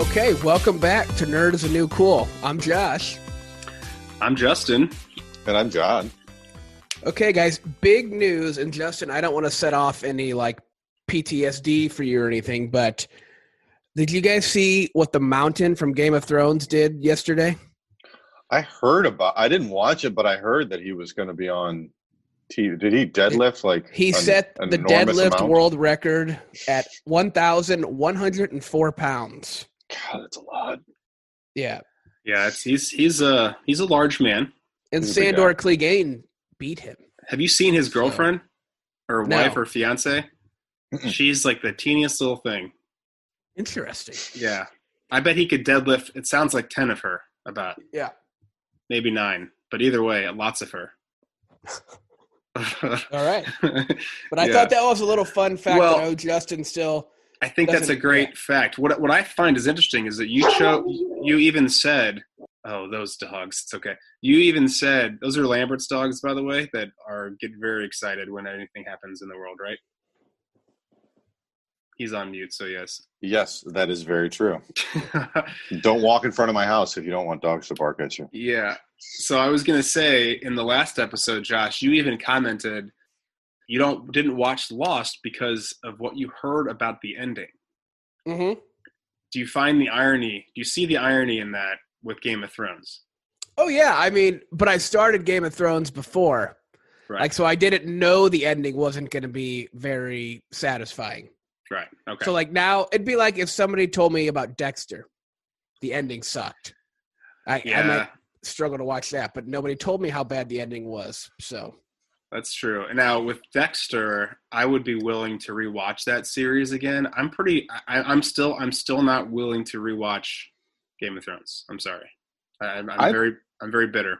Okay, welcome back to Nerd is a New Cool. I'm Josh. I'm Justin. And I'm John. Okay, guys, big news. And Justin, I don't want to set off any like PTSD for you or anything, but did you guys see what the Mountain from Game of Thrones did yesterday? I heard about. I didn't watch it, but I heard that he was going to be on. TV. Did he deadlift like? He an- set an the deadlift amount? world record at 1,104 pounds. God, that's a lot. Yeah. Yeah, it's, he's he's a he's a large man. And He's Sandor Clegane beat him. Have you seen his girlfriend or No. wife or fiance? She's like the teeniest little thing. Interesting. Yeah, I bet he could deadlift. It sounds like ten of her, about Yeah. maybe nine, but either way, lots of her. All right. But I Yeah. thought that was a little fun fact Well- that I know Justin still. I think that's a great yeah. fact. What what I find is interesting is that you show you even said, "Oh, those dogs." It's okay. You even said those are Lambert's dogs, by the way, that are get very excited when anything happens in the world, right? He's on mute, so yes. Yes, that is very true. Don't walk in front of my house if you don't want dogs to bark at you. yeah. So I was gonna say in the last episode, Josh, you even commented you don't didn't watch Lost because of what you heard about the ending. hmm Do you find the irony? Do you see the irony in that with Game of Thrones? Oh yeah, I mean, but I started Game of Thrones before, Right. like, so I didn't know the ending wasn't going to be very satisfying. right. Okay. So like now, it'd be like if somebody told me about Dexter, the ending sucked. I, I yeah, might struggle to watch that, but nobody told me how bad the ending was. So that's true. And now with Dexter, I would be willing to rewatch that series again. I'm pretty. I, I'm still. I'm still not willing to rewatch Game of Thrones. I'm sorry. I, I'm, I'm very. I'm very bitter.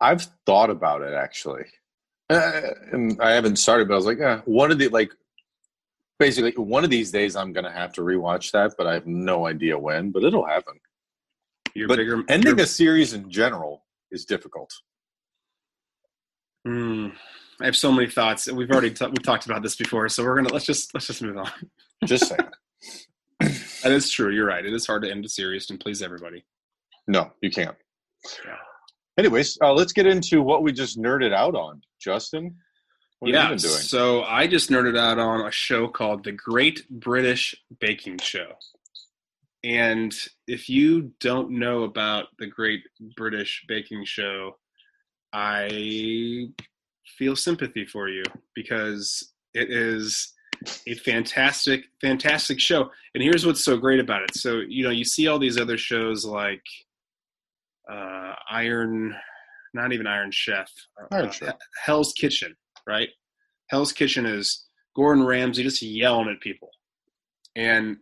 I've thought about it actually. Uh, and I haven't started, but I was like, eh, one of the like, basically one of these days I'm going to have to rewatch that, but I have no idea when. But it'll happen. You're But bigger. Ending a series in general is difficult. Mm, I have so many thoughts. We've already ta- we talked about this before, so we're gonna let's just let's just move on. Just saying. That is true. You're right. It is hard to end a series and please everybody. no, you can't. Yeah. Anyways, uh, let's get into what we just nerded out on. Justin, what have yeah. you been doing? So I just nerded out on a show called The Great British Baking Show. And if you don't know about The Great British Baking Show, I feel sympathy for you because it is a fantastic, fantastic show. And here's what's so great about it. So, you know, you see all these other shows like uh, Iron, not even Iron Chef, uh, Iron Chef. Hell's Kitchen, right? Hell's Kitchen is Gordon Ramsay just yelling at people. And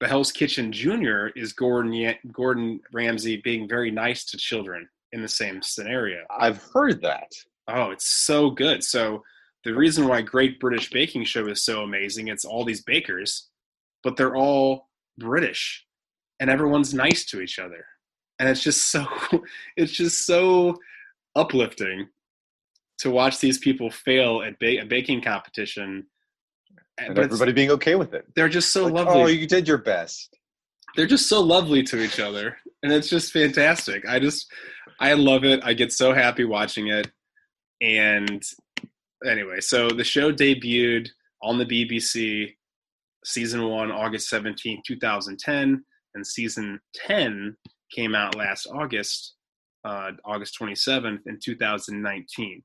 the Hell's Kitchen Junior is Gordon Gordon Ramsay being very nice to children in the same scenario. I've heard that. Oh, it's so good. So the reason why Great British Baking Show is so amazing, it's all these bakers, but they're all British and everyone's nice to each other. And it's just so it's just so uplifting to watch these people fail at ba- a baking competition. And But everybody being okay with it. they're just so Like, lovely Oh, you did your best. they're just so lovely to each other and it's just fantastic i just i love it i get so happy watching it and anyway so the show debuted on the bbc season 1 august 17 2010 and season 10 came out last august uh, august 27th in 2019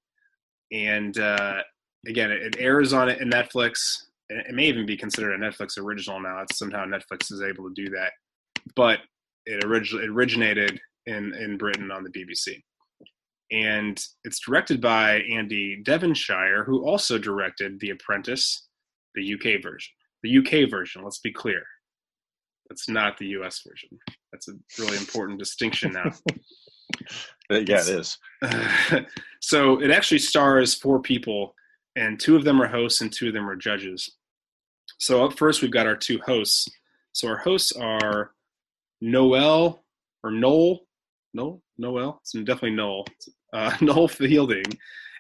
and uh, again it, it airs on it in netflix. It may even be considered a Netflix original now. It's somehow Netflix is able to do that, but it originally originated in in Britain on the BBC, and it's directed by Andy Devonshire, who also directed The Apprentice, the UK version. The UK version. Let's be clear, that's not the US version. That's a really important distinction now. Yeah, it is. so it actually stars four people, and two of them are hosts and two of them are judges. So up first, we've got our two hosts. So our hosts are Noel or Noel, Noel, Noel. It's definitely Noel. Uh, Noel Fielding,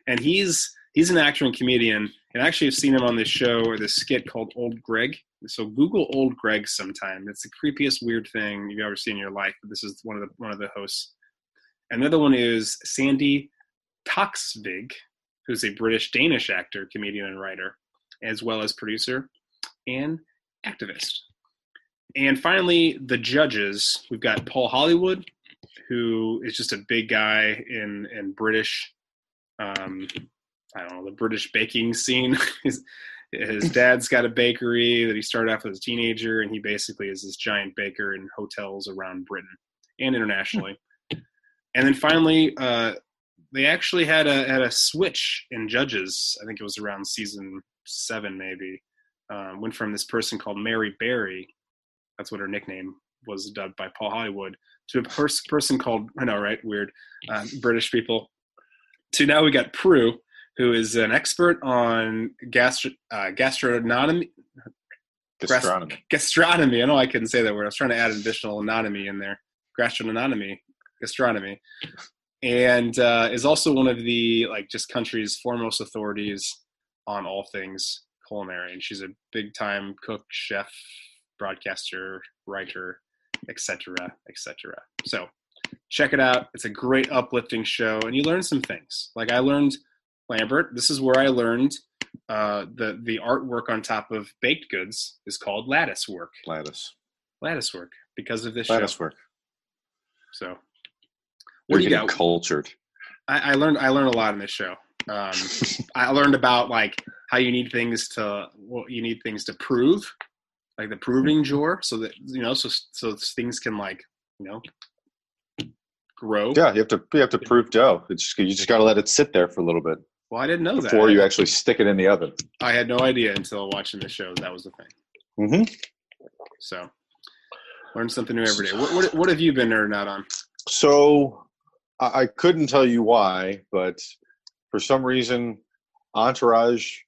and he's he's an actor and comedian, And actually, I've seen him on this show or this skit called Old Greg. So Google Old Greg sometime. It's the creepiest weird thing you've ever seen in your life. But this is one of the one of the hosts. Another one is Sandi Toksvig, who's a British Danish actor, comedian, and writer, as well as producer and activist. And finally, the judges. We've got Paul Hollywood, who is just a big guy in in British, um, I don't know, the British baking scene. his, his dad's got a bakery that he started off as a teenager, and he basically is this giant baker in hotels around Britain and internationally. and then finally, uh, they actually had a had a switch in judges. I think it was around season seven, maybe. Um, went from this person called Mary Berry, that's what her nickname was dubbed by Paul Hollywood, to a pers- person called I know, right? Weird, uh, British people. To now we got Prue, who is an expert on gastro uh, gastronomy. Gastronomy. Gastronomy. I know I couldn't say that word. I was trying to add an additional anatomy in there. Gastronomy. Gastronomy. And uh, is also one of the like just country's foremost authorities on all things culinary. And she's a big time cook, chef, broadcaster, writer, etc., etc. So check it out. It's a great uplifting show, and you learn some things. Like I learned Lambert. This is where I learned uh, the the artwork on top of baked goods is called lattice work. Lattice. Lattice work because of this Lattice show. work. So You're do you getting got? cultured. I, I learned I learned a lot in this show. Um, I learned about like how you need things to well, you need things to prove, like the proving drawer, so that you know, so so things can like you know grow. Yeah, you have to you have to prove dough. It's just, you just got to let it sit there for a little bit Well, I didn't know that. before you actually stick it in the oven. I had no idea until watching the show that was the thing. hmm So learn something new every day. What what, what have you been nerding out on? So I, I couldn't tell you why, but for some reason, Entourage,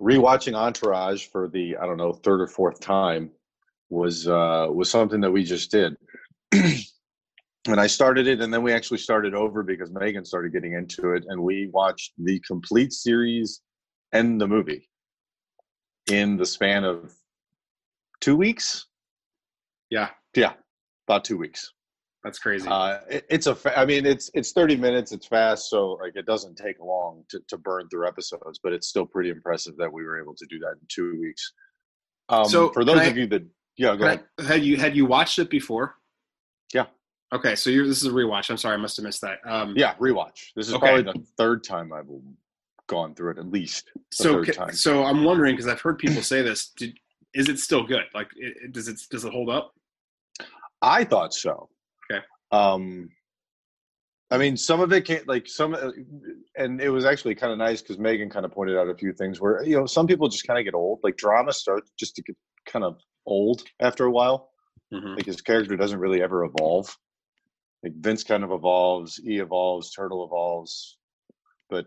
rewatching Entourage for the I don't know third or fourth time was uh, was something that we just did. and I started it, and then we actually started over because Megan started getting into it, and we watched the complete series and the movie in the span of two weeks. Yeah, Yeah, about two weeks. That's crazy. Uh, it, it's a. Fa- I mean, it's it's thirty minutes. It's fast, so like it doesn't take long to, to burn through episodes. But it's still pretty impressive that we were able to do that in two weeks. Um, So, for those I- of you that, yeah, go Can ahead. I- had you had you watched it before? Yeah. Okay, so you're, this is a rewatch. I'm sorry, I must have missed that. Um, Yeah, rewatch. This is Okay. probably the third time I've gone through it, at least. So, so I'm wondering because I've heard people say this. Did, is it still good? Like, it- does it does it hold up? I thought so. Okay. Um, I mean, some of it can't like some, uh, and it was actually kind of nice because Megan kind of pointed out a few things where you know some people just kind of get old. Like drama starts just to get kind of old after a while. Mhm. Like his character doesn't really ever evolve. Like Vince kind of evolves, E evolves, Turtle evolves, but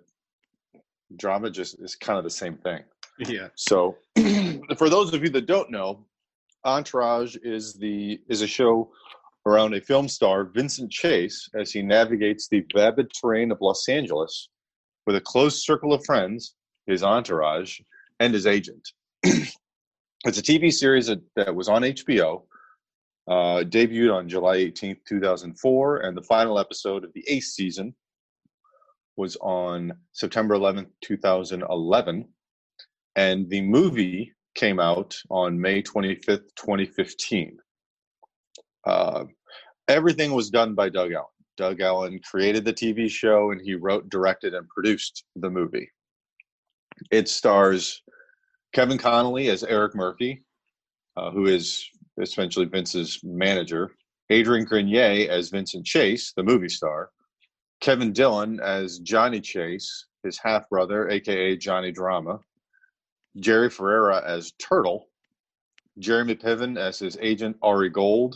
drama just is kind of the same thing. Yeah. So, for those of you that don't know, Entourage is the is a show around a film star Vincent Chase as he navigates the vapid terrain of Los Angeles with a close circle of friends, his entourage, and his agent. it's a TV series that, that was on HBO, uh, debuted on July 18th, 2004, and the final episode of the eighth season was on September 11th, 2011 and the movie came out on May 25th, 2015. Uh, everything was done by Doug Ellin. Doug Ellin created the TV show and he wrote, directed, and produced the movie. It stars Kevin Connolly as Eric Murphy, uh, who is essentially Vince's manager, Adrian Grenier as Vincent Chase, the movie star, Kevin Dillon as Johnny Chase, his half brother, aka Johnny Drama, Jerry Ferrara as Turtle, Jeremy Piven as his agent Ari Gold,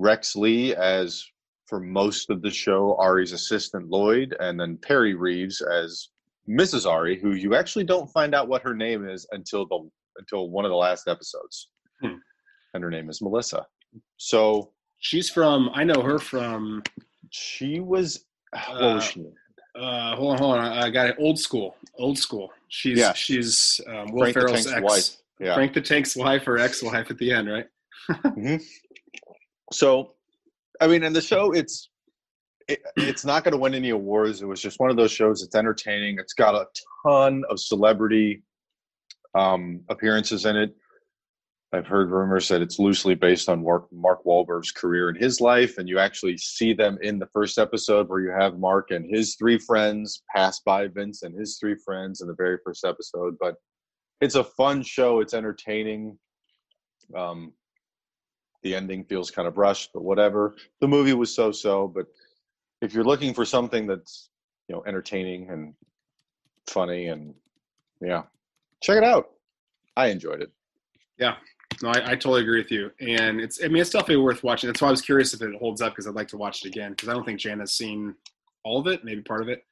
Rex Lee as for most of the show Ari's assistant Lloyd, and then Perrey Reeves as Mrs. Ari, who you actually don't find out what her name is until the until one of the last episodes, Hmm. and her name is Melissa. So She's from. I know her from. she was. what was Uh, she? Uh, hold on, hold on. I I got it. Old school. Old school. She's Yeah. she's um, Will Frank Ferrell's ex. wife. Yeah. Frank the Tank's wife or ex-wife at the end, right? So, I mean, in the show, it's it, it's not going to win any awards. It was just one of those shows. It's entertaining. It's got a ton of celebrity um, appearances in it. I've heard rumors that it's loosely based on Mark, Mark Wahlberg's career and his life, and you actually see them in the first episode where you have Mark and his three friends pass by Vince and his three friends in the very first episode. But it's a fun show. It's entertaining. Um, the ending feels kind of rushed, but whatever. The movie was so-so, but if you're looking for something that's you know entertaining and funny and yeah, check it out. I enjoyed it. Yeah, no, I, I totally agree with you, and it's I mean it's definitely worth watching. That's why I was curious if it holds up because I'd like to watch it again because I don't think Jan has seen all of it, maybe part of it.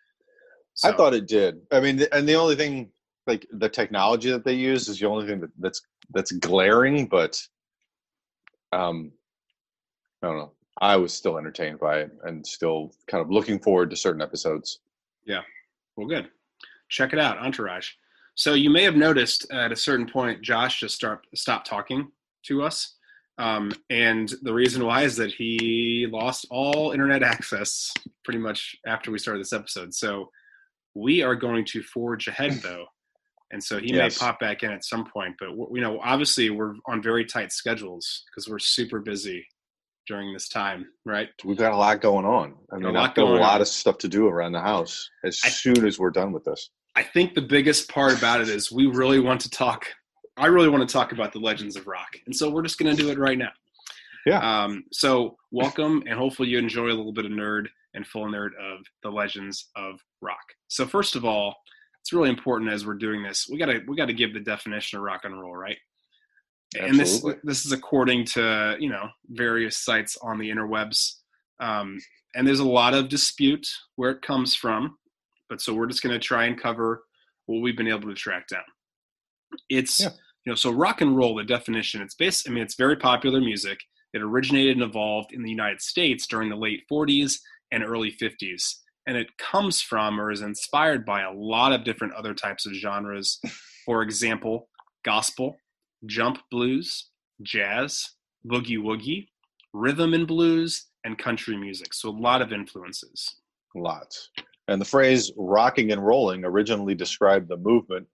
I thought it did. I mean, and the only thing like the technology that they use is the only thing that, that's that's glaring, but um, I don't know. I was still entertained by it and still kind of looking forward to certain episodes. Yeah. Well, good. Check it out, Entourage. So you may have noticed at a certain point, Josh just start stopped talking to us, um, and the reason why is that he lost all internet access pretty much after we started this episode. So we are going to forge ahead, though, and so he Yes. may pop back in at some point. But you know, obviously, we're on very tight schedules because we're super busy during this time, right? We've got a lot going on. I A mean, lot I've got a lot on. of stuff to do around the house as I- soon as we're done with this. I think the biggest part about it is we really want to talk. I really want to talk about the Legends of Rock, and so we're just going to do it right now. Yeah. Um, so welcome, and hopefully you enjoy a little bit of nerd and full nerd of the Legends of Rock. So first of all, it's really important as we're doing this. We gotta we gotta give the definition of rock and roll, right? Absolutely. And this this is according to you know various sites on the interwebs, um, and there's a lot of dispute where it comes from. But so we're just going to try and cover what we've been able to track down. It's Yeah. you know so rock and roll. The definition it's based. I mean it's very popular music. It originated and evolved in the United States during the late 40s and early 50s, and it comes from or is inspired by a lot of different other types of genres. For example, gospel, jump blues, jazz, boogie woogie, rhythm and blues, and country music. So a lot of influences. Lots. And the phrase rocking and rolling originally described the movement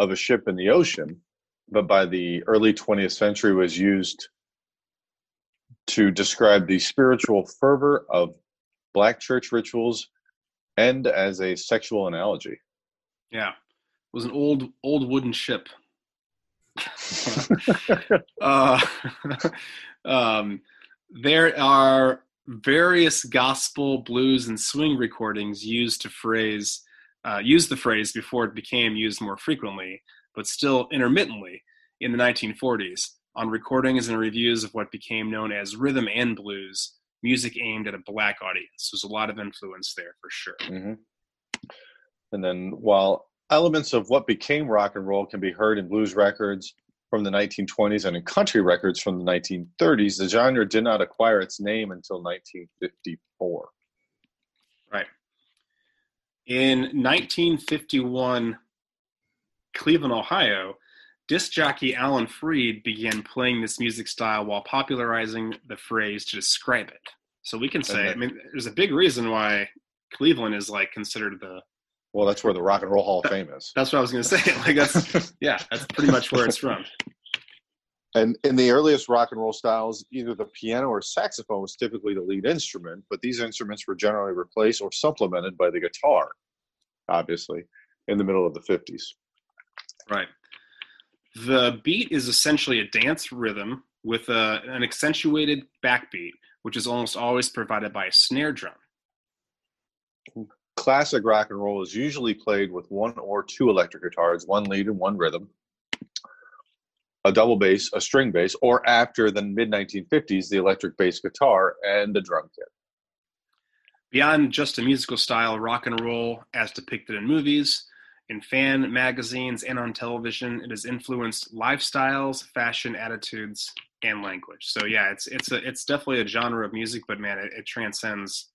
of a ship in the ocean, but by the early 20th century was used to describe the spiritual fervor of black church rituals and as a sexual analogy. Yeah, it was an old old wooden ship. uh, um, there are various gospel, blues, and swing recordings used to phrase uh, use the phrase before it became used more frequently, but still intermittently in the 1940s on recordings and reviews of what became known as rhythm and blues, music aimed at a black audience. There's a lot of influence there for sure. hmm And then, while elements of what became rock and roll can be heard in blues records from the 1920s and in country records from the 1930s, the genre did not acquire its name until 1954. Right. In 1951, Cleveland, Ohio, disc jockey Alan Freed began playing this music style while popularizing the phrase to describe it. So we can say, I mean, there's a big reason why Cleveland is like considered the. Well, that's where the Rock and Roll Hall of Fame is. That's what I was going to say. Like that's yeah, that's pretty much where it's from. And in the earliest rock and roll styles, either the piano or saxophone was typically the lead instrument, but these instruments were generally replaced or supplemented by the guitar, obviously, in the middle of the 50s. Right. The beat is essentially a dance rhythm with a, an accentuated backbeat, which is almost always provided by a snare drum. Classic rock and roll is usually played with one or two electric guitars, one lead and one rhythm, a double bass, a string bass, or after the mid 1950s, the electric bass guitar and a drum kit. Beyond just a musical style, rock and roll, as depicted in movies, in fan magazines, and on television, it has influenced lifestyles, fashion, attitudes, and language. So yeah, it's it's a it's definitely a genre of music, but man, it, it transcends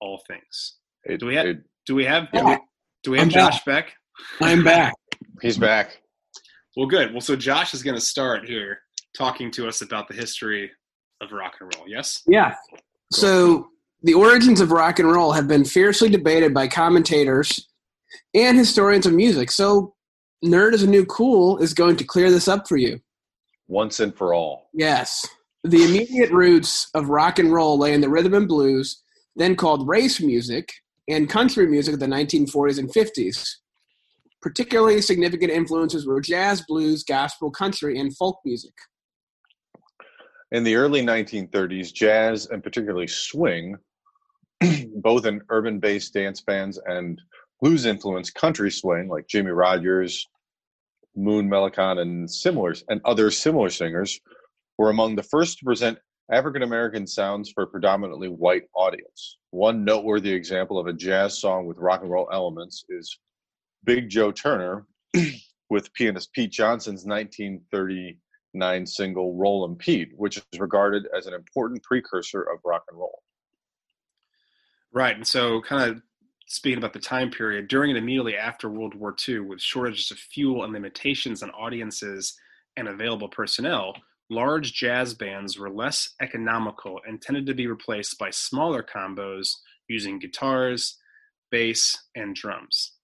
all things. It, Do we have- it- Do we have do Yeah. we, do we have I'm Josh Beck? I'm back. He's back. Well, good. Well, so Josh is going to start here talking to us about the history of rock and roll. Yes. Yeah. So the origins of rock and roll have been fiercely debated by commentators and historians of music. So Nerd is a New Cool is going to clear this up for you. Once and for all. Yes. The immediate roots of rock and roll lay in the rhythm and blues, then called race music, and country music of the 1940s and 50s. Particularly significant influences were jazz, blues, gospel, country, and folk music. In the early 1930s, jazz and particularly swing, both in urban based dance bands and blues influenced country swing like Jimmie Rodgers, Moon Mullican, and similar and other similar singers, were among the first to present African American sounds for a predominantly white audience. One noteworthy example of a jazz song with rock and roll elements is Big Joe Turner with pianist Pete Johnson's 1939 single Roll 'Em Pete, which is regarded as an important precursor of rock and roll. Right. And so, kind of speaking about the time period, during and immediately after World War II, with shortages of fuel and limitations on audiences and available personnel, large jazz bands were less economical and tended to be replaced by smaller combos using guitars, bass, and drums.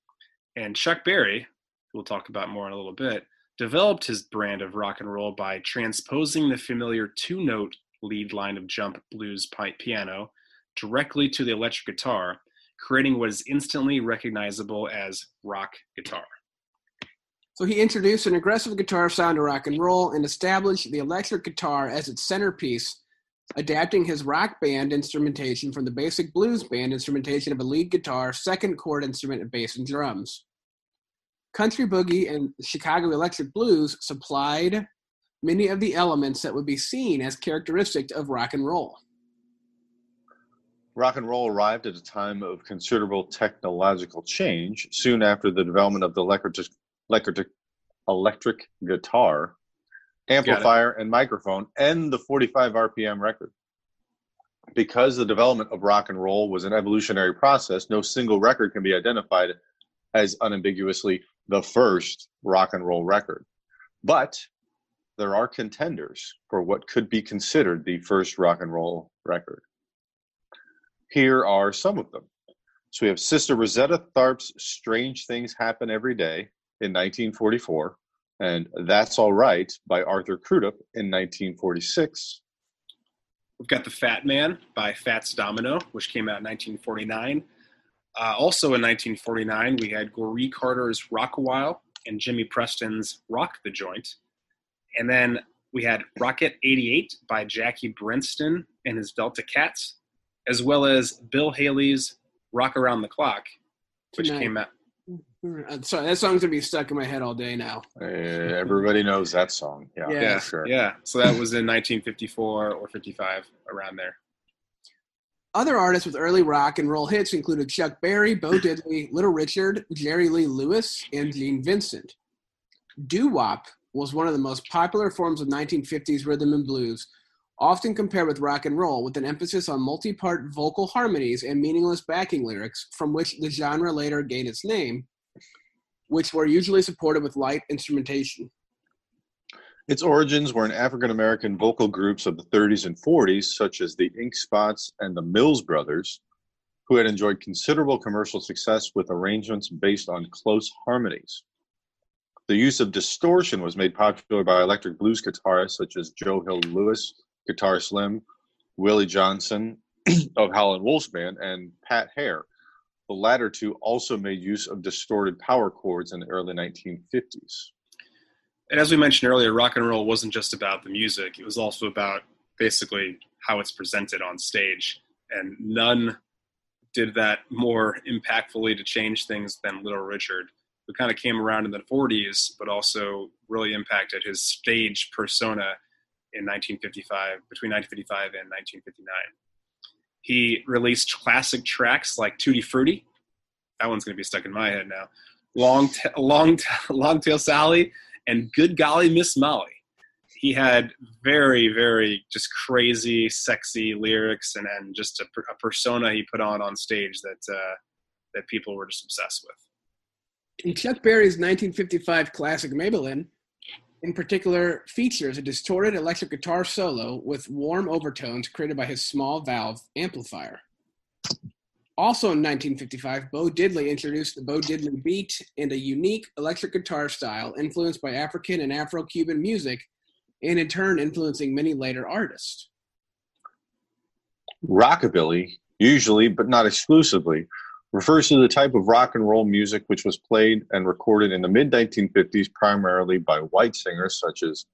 And Chuck Berry, who we'll talk about more in a little bit, developed his brand of rock and roll by transposing the familiar two note lead line of jump blues piano directly to the electric guitar, creating what is instantly recognizable as rock guitar. So he introduced an aggressive guitar sound to rock and roll and established the electric guitar as its centerpiece, adapting his rock band instrumentation from the basic blues band instrumentation of a lead guitar, second chord instrument, and bass and drums. Country boogie and Chicago electric blues supplied many of the elements that would be seen as characteristic of rock and roll. Rock and roll arrived at a time of considerable technological change soon after the development of the electric, electric, electric guitar, amplifier, and microphone, and the 45 RPM record. Because the development of rock and roll was an evolutionary process, no single record can be identified as unambiguously the first rock and roll record. But there are contenders for what could be considered the first rock and roll record. Here are some of them. So we have Sister Rosetta Tharpe's Strange Things Happen Every Day in 1944, and That's All Right by Arthur Crudup in 1946. We've got The Fat Man by Fats Domino, which came out in 1949. Uh, also in 1949, we had Goree Carter's Rock a While and Jimmy Preston's Rock the Joint. And then we had Rocket 88 by Jackie Brenston and his Delta Cats, as well as Bill Haley's Rock Around the Clock, which Tonight. came out. Uh, Sorry, that song's gonna be stuck in my head all day now. Uh, everybody knows that song. Yeah, Yeah. Yeah, sure. yeah. So that was in 1954 or 55, around there. Other artists with early rock and roll hits included Chuck Berry, Bo Diddley, Little Richard, Jerry Lee Lewis, and Gene Vincent. Doo wop was one of the most popular forms of 1950s rhythm and blues, often compared with rock and roll, with an emphasis on multi part vocal harmonies and meaningless backing lyrics, from which the genre later gained its name, which were usually supported with light instrumentation. Its origins were in African American vocal groups of the 30s and 40s, such as the Ink Spots and the Mills Brothers, who had enjoyed considerable commercial success with arrangements based on close harmonies. The use of distortion was made popular by electric blues guitarists such as Joe Hill Louis, Guitar Slim, Willie Johnson of Howlin' Wolf's band, and Pat Hare. The latter two also made use of distorted power chords in the early 1950s. And as we mentioned earlier, rock and roll wasn't just about the music, it was also about basically how it's presented on stage. And none did that more impactfully to change things than Little Richard, who kind of came around in the 40s, but also really impacted his stage persona in 1955, between 1955 and 1959. He released classic tracks like Tutti Frutti. That one's going to be stuck in my head now. Long, t- long, t- long tall Sally and Good Golly Miss Molly. He had very, very just crazy, sexy lyrics and, and just a, a persona he put on on stage that uh, that people were just obsessed with. And Chuck Berry's 1955 classic Maybelline, in particular, features a distorted electric guitar solo with warm overtones created by his small valve amplifier. Also in 1955, Bo Diddley introduced the Bo Diddley beat and a unique electric guitar style influenced by African and Afro Cuban music, and in turn influencing many later artists. Rockabilly, usually but not exclusively, refers to the type of rock and roll music which was played and recorded in the mid 1950s primarily by white singers such as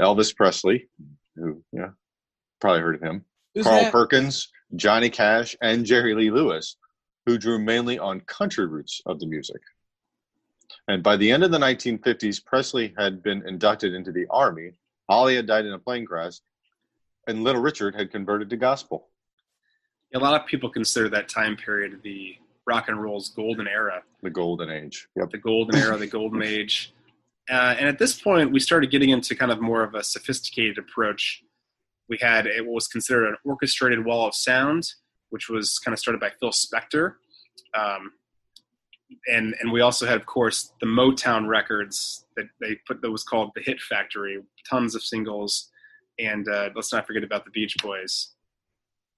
Elvis Presley, who, yeah, probably heard of him, Who's Carl that? Perkins, Johnny Cash, and Jerry Lee Lewis, who drew mainly on country roots of the music. And by the end of the 1950s, Presley had been inducted into the Army, Holly had died in a plane crash, and Little Richard had converted to gospel. A lot of people consider that time period the rock and roll's golden era, The golden age. Yep. the golden era, the golden age. Uh, and at this point, we started getting into kind of more of a sophisticated approach. We had what was considered an orchestrated wall of sound, which was kind of started by Phil Spector. Um, and and we also had, of course, the Motown records that they put that was called the Hit Factory, tons of singles, and uh, let's not forget about the Beach Boys.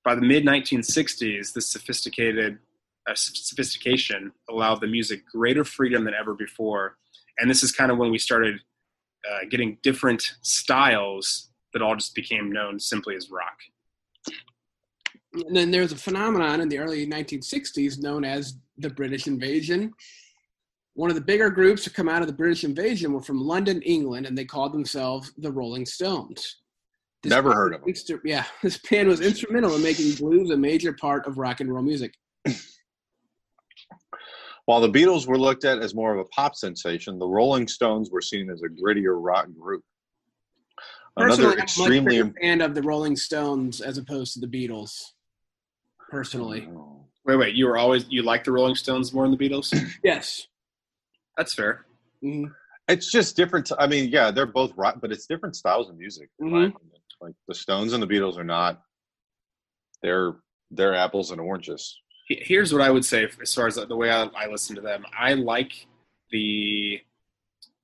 By the mid 1960s, this sophisticated uh, sophistication allowed the music greater freedom than ever before, and this is kind of when we started uh, getting different styles that all just became known simply as rock. And then there was a phenomenon in the early 1960s known as the British Invasion. One of the bigger groups to come out of the British Invasion were from London, England, and they called themselves the Rolling Stones. This Never heard of them. was instru- yeah, this band was instrumental in making blues a major part of rock and roll music. While the Beatles were looked at as more of a pop sensation, the Rolling Stones were seen as a grittier rock group. Personally, Another I'm a much extremely bigger fan of the Rolling Stones as opposed to the Beatles. Personally, Wait, wait, you were always you like the Rolling Stones more than the Beatles? yes. That's fair. Mhm. It's just different. I mean, yeah, they're both rock, but it's different styles of music. Mhm. opinion. Like the Stones and the Beatles are not. They're they're apples and oranges. Here's what I would say as far as the way I, I listen to them. I like the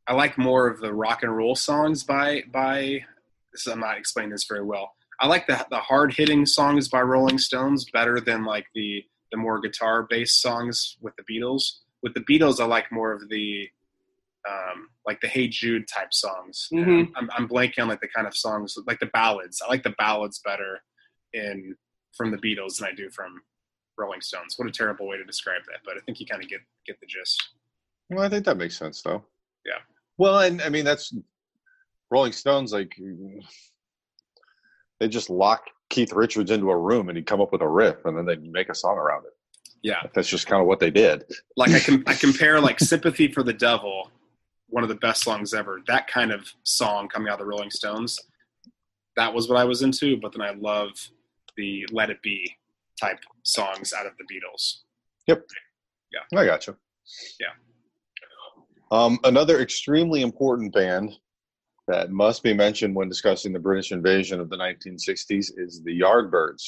I like more of the rock and roll songs by by. This I'm not explaining this very well. I like the the hard hitting songs by Rolling Stones better than like the the more guitar based songs with the Beatles. With the Beatles, I like more of the um, like the Hey Jude type songs. Mhm. I'm, I'm blanking on like the kind of songs like the ballads. I like the ballads better in from the Beatles than I do from Rolling Stones. What a terrible way to describe that, but I think you kind of get get the gist. Well, I think that makes sense, though. Yeah. Well, and I mean that's Rolling Stones. Like they just lock Keith Richards into a room and he'd come up with a riff, and then they'd make a song around it. Yeah, That's just kind of what they did. like I can I compare like "Sympathy for the Devil," one of the best songs ever. That kind of song coming out of the Rolling Stones. That was what I was into, but then I love the "Let It Be" type songs out of the Beatles. Yep. Yeah. I got you. Yeah. Um, another extremely important band that must be mentioned when discussing the British invasion of the 1960s is the Yardbirds.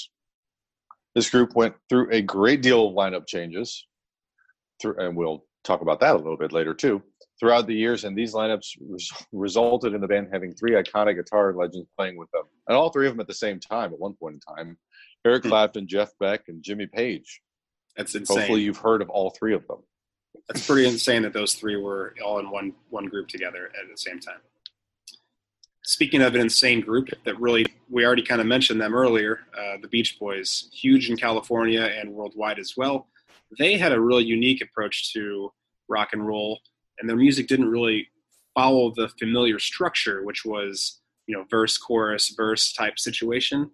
This group went through a great deal of lineup changes, through, and we'll talk about that a little bit later too. Throughout the years, and these lineups res- resulted in the band having three iconic guitar legends playing with them, and all three of them at the same time at one point in time: Eric Hmm. Clapton, Jeff Beck, and Jimmy Page. That's insane. Hopefully, you've heard of all three of them. That's pretty insane that those three were all in one one group together at the same time. Speaking of an insane group that really, we already kind of mentioned them earlier, uh, the Beach Boys, huge in California and worldwide as well. They had a really unique approach to rock and roll, and their music didn't really follow the familiar structure, which was you know verse, chorus, verse type situation.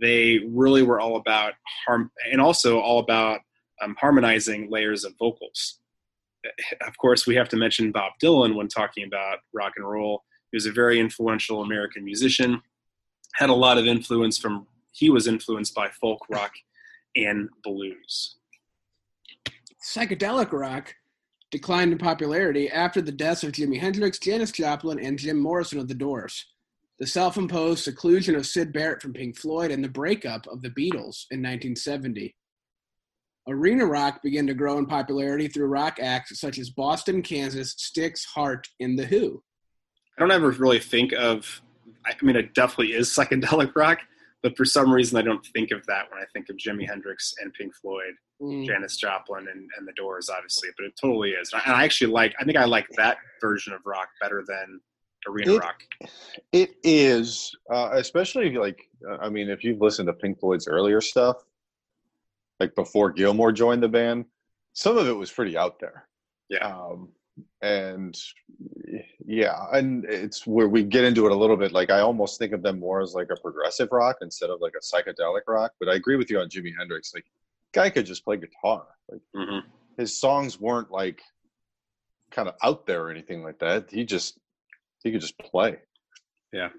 They really were all about harm, and also all about um, harmonizing layers of vocals of course, we have to mention Bob Dylan when talking about rock and roll. He was a very influential American musician, had a lot of influence from, he was influenced by folk rock and blues. Psychedelic rock declined in popularity after the deaths of Jimi Hendrix, Janis Joplin, and Jim Morrison of the Doors, the self imposed seclusion of Syd Barrett from Pink Floyd, and the breakup of the Beatles in 1970. arena rock began to grow in popularity through rock acts such as Boston, Kansas, Styx, Heart, and The Who. I don't ever really think of. I mean, it definitely is psychedelic rock, but for some reason, I don't think of that when I think of Jimi Hendrix and Pink Floyd, Mm. Janis Joplin, and, and the Doors, obviously. But it totally is. And I, and I actually like. I think I like that version of rock better than arena It- rock. It is, uh, especially if you like. I mean, if you've listened to Pink Floyd's earlier stuff, like before Gilmour joined the band, some of it was pretty out there. Yeah. Um, and yeah, and it's where we get into it a little bit. Like I almost think of them more as like a progressive rock instead of like a psychedelic rock. But I agree with you on Jimi Hendrix. Like, guy could just play guitar. Like hmm his songs weren't like kind of out there or anything like that. He just he could just play. Yeah.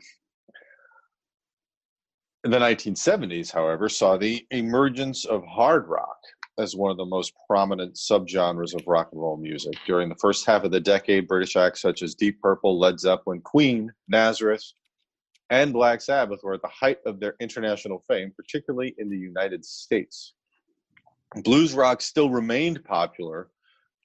In the 1970s, however, saw the emergence of hard rock as one of the most prominent subgenres of rock and roll music. During the first half of the decade, British acts such as Deep Purple, Led Zeppelin, Queen, Nazareth, and Black Sabbath were at the height of their international fame, particularly in the United States. Blues rock still remained popular,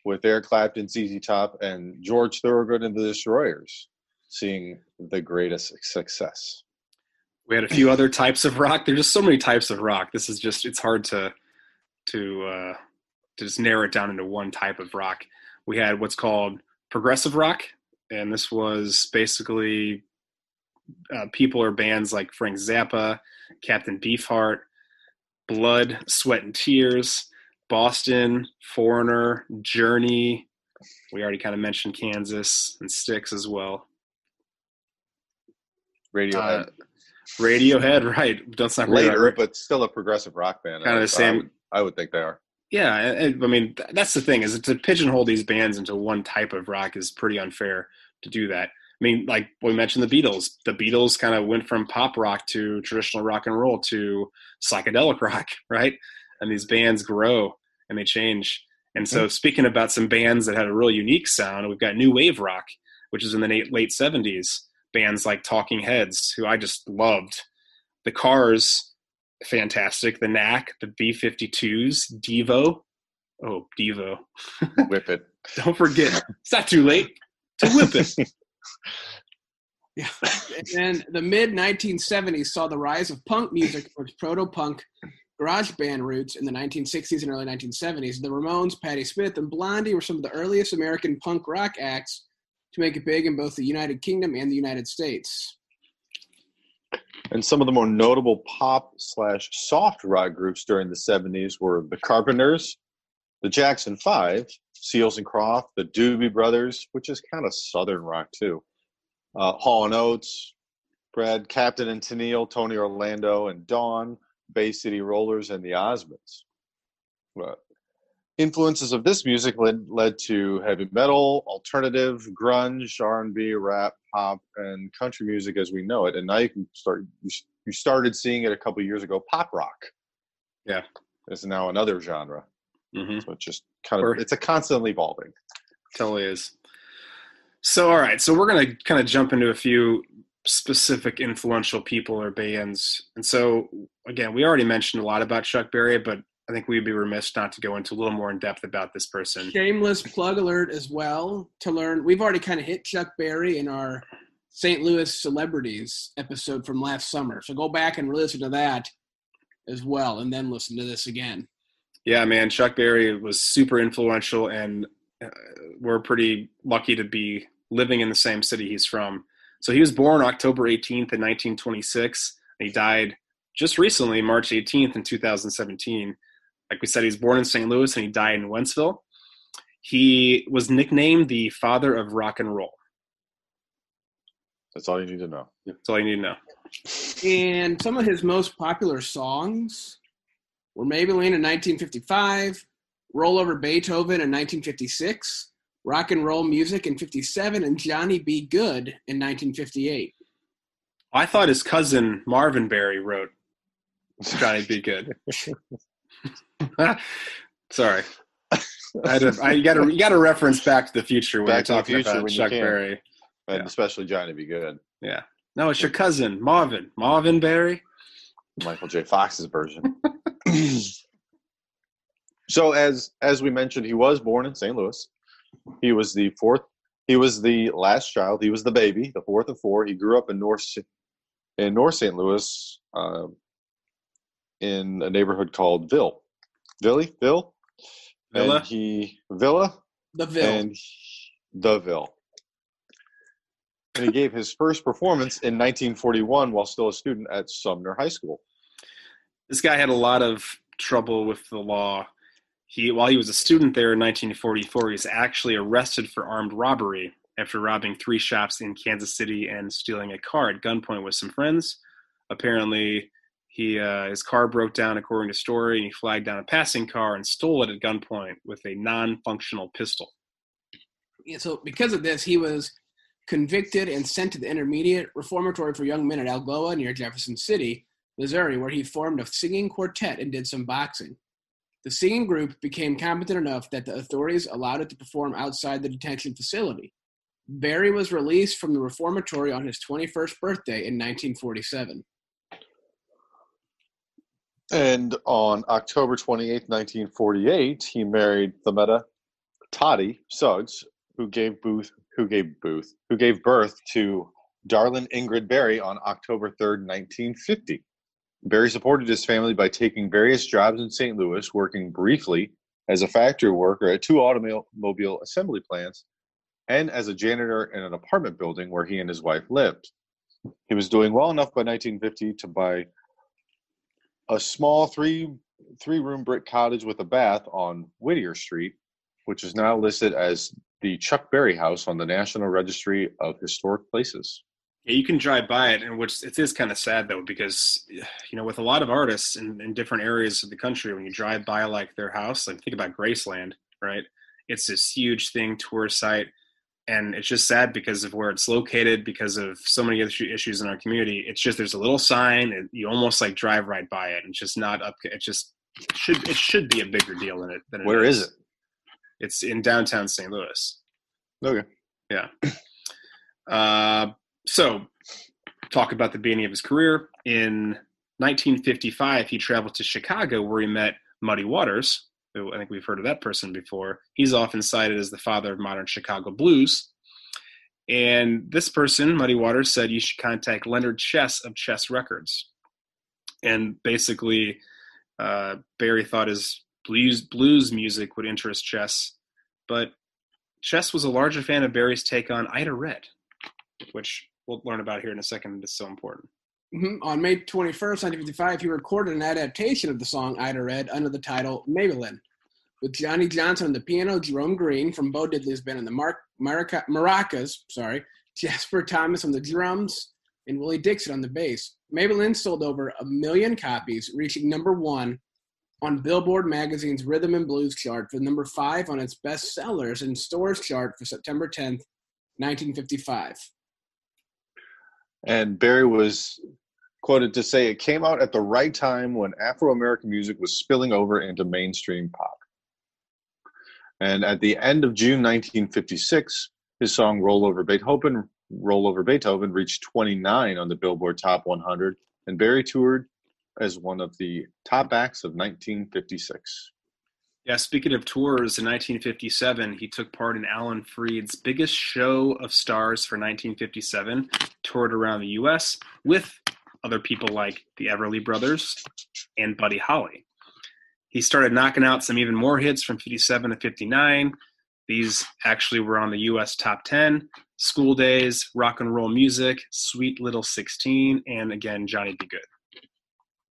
with Eric Clapton, ZZ Top, and George Thorogood and the Destroyers seeing the greatest success. We had a few other types of rock. There's just so many types of rock. This is just it's hard to to uh, to just narrow it down into one type of rock. We had what's called progressive rock, and this was basically uh, people or bands like Frank Zappa, Captain Beefheart, Blood, Sweat and Tears, Boston, Foreigner, Journey. We already kind of mentioned Kansas and Styx as well. Radiohead Uh, Radiohead, right? Don't sound right. later, but still a progressive rock band. Kinda the same- I would, I would think they are. Yeah, I mean that's the thing is to pigeonhole these bands into one type of rock is pretty unfair to do that. I mean, like we mentioned the Beatles. The Beatles kind of went from pop rock to traditional rock and roll to psychedelic rock, right? And these bands grow and they change. And so, mm. speaking about some bands that had a real unique sound, we've got new wave rock, which is in the late late seventies. Bands like Talking Heads, who I just loved. The Cars, fantastic. The Knack, the B52s, Devo. Oh, Devo. Whip it. Don't forget, it's not too late to whip it. Yeah. and then the mid 1970s saw the rise of punk music towards proto punk garage band roots in the 1960s and early 1970s. The Ramones, Patti Smith, and Blondie were some of the earliest American punk rock acts to make it big in both the United Kingdom and the United States. And some of the more notable pop slash soft rock groups during the 70s were the Carpenters, the Jackson Five, Seals and Croft, the Doobie Brothers, which is kind of southern rock too, uh, Hall and Oates, Brad Captain and Tennille, Tony Orlando and Dawn, Bay City Rollers, and the Osmonds. But influences of this music led, led to heavy metal, alternative, grunge, R&B, rap, pop, and country music as we know it. And now you can start. You, started seeing it a couple years ago. Pop rock. Yeah. is now another genre. Hmm So it's just kind of Or- it's a constantly evolving. Totally is. So, all right. So, we're going to kind of jump into a few specific influential people or bands. And so, again, we already mentioned a lot about Chuck Berry, but I think we'd be remiss not to go into a little more in depth about this person. Shameless plug alert as well to learn. We've already kind of hit Chuck Berry in our St. Louis celebrities episode from last summer. So go back and listen to that as well and then listen to this again. Yeah, man. Chuck Berry was super influential, and uh, we're pretty lucky to be living in the same city he's from. So he was born October 18th in 1926. And he died just recently, March 18th in 2017. Like we said, he's born in St. Louis and he died in Wentzville. He was nicknamed the father of rock and roll. That's all you need to know. That's all you need to know. And some of his most popular songs were Maybelline in 1955, Roll Over Beethoven in 1956, Rock and Roll Music in 57, and Johnny B. Goode in 1958. I thought his cousin Marvin Berry wrote Johnny B. Goode. Sorry. I, had to, I you got to you got to reference Back to the Future when Back to you're the talking Future about Chuck can. Berry. And Yeah. especially Johnny B. Goode. Yeah. No, it's your cousin Marvin. Marvin Berry. Michael J. Fox's version. So as as we mentioned, he was born in St. Louis. He was the fourth. He was the last child. He was the baby, the fourth of four. He grew up in North in North St. Louis, uh, in a neighborhood called Ville. Ville, Ville, Villa? And he Villa The Ville. and the Ville. And he gave his first performance in 1941 while still a student at Sumner High School. This guy had a lot of trouble with the law. He, while he was a student there in 1944, he was actually arrested for armed robbery after robbing three shops in Kansas City and stealing a car at gunpoint with some friends. Apparently, he uh, his car broke down, according to story, and he flagged down a passing car and stole it at gunpoint with a non-functional pistol. Yeah, so because of this, he was convicted and sent to the Intermediate Reformatory for Young Men at Algoa near Jefferson City, Missouri, where he formed a singing quartet and did some boxing. The singing group became competent enough that the authorities allowed it to perform outside the detention facility. Berry was released from the reformatory on his 21st birthday in 1947. And on October 28, 1948, he married Themetta Toddy Suggs, who gave Booth who gave Booth who gave birth to Darlin Ingrid Berry on October 3rd, 1950. Berry supported his family by taking various jobs in St. Louis, working briefly as a factory worker at two automobile assembly plants and as a janitor in an apartment building where he and his wife lived. He was doing well enough by 1950 to buy a small three three room brick cottage with a bath on Whittier Street, which is now listed as the Chuck Berry House on the National Registry of Historic Places. Yeah, you can drive by it, and which it is kind of sad though, because you know, with a lot of artists in, in different areas of the country, when you drive by like their house, like think about Graceland, right? It's this huge thing, tourist site, and it's just sad because of where it's located, because of so many other issues in our community. It's just there's a little sign, and you almost like drive right by it, and it's just not up. It just it should it should be a bigger deal than it. Than it Where is it? It's in downtown St. Louis. Okay. Yeah. Uh, so, talk about the beginning of his career. In 1955, he traveled to Chicago where he met Muddy Waters, who I think we've heard of that person before. He's often cited as the father of modern Chicago blues. And this person, Muddy Waters, said you should contact Leonard Chess of Chess Records. And basically, uh, Berry thought his blues blues music would interest Chess, but Chess was a larger fan of Berry's take on Ida Red, which we'll learn about here in a second. It's so important. Mhm. On May 21st, 1955, he recorded an adaptation of the song Ida Red under the title Maybelline. With Johnny Johnson on the piano, Jerome Green from Bo Diddley's band on the Mar- Maraca- maracas, sorry, Jasper Thomas on the drums, and Willie Dixon on the bass. Maybelline sold over a million copies, reaching number one on Billboard magazine's Rhythm and Blues chart for number five on its best sellers and stores chart for September 10th, 1955. And Berry was quoted to say it came out at the right time when Afro American music was spilling over into mainstream pop. And at the end of June 1956, his song Roll Over Beethoven, Roll Over Beethoven reached 29 on the Billboard Top 100, and Berry toured as one of the top acts of 1956. Yeah, speaking of tours, in 1957, he took part in Alan Freed's biggest show of stars for 1957, toured around the U.S. with other people like the Everly Brothers and Buddy Holly. He started knocking out some even more hits from 57 to 59. These actually were on the U.S. top 10 School Days, Rock and Roll Music, Sweet Little 16, and again, Johnny B. Goode.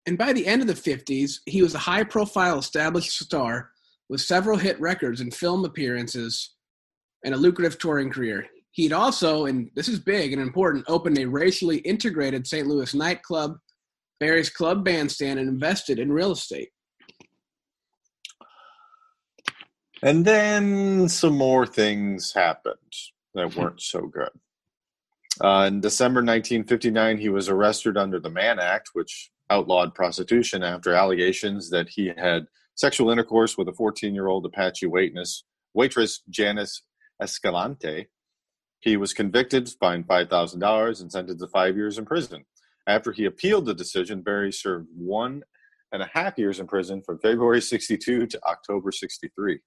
And by the end of the 50s, he was a high profile established star with several hit records and film appearances and a lucrative touring career. He'd also, and this is big and important, opened a racially integrated St. Louis nightclub, Berry's Club Bandstand, and invested in real estate. And then some more things happened that weren't so good. Uh, in December 1959, he was arrested under the Mann Act, which outlawed prostitution after allegations that he had sexual intercourse with a 14 year old Apache waitress, waitress Janice Escalante. He was convicted, fined $5,000, and sentenced to five years in prison. After he appealed the decision, Berry served one and a half years in prison from February 62 to October 63.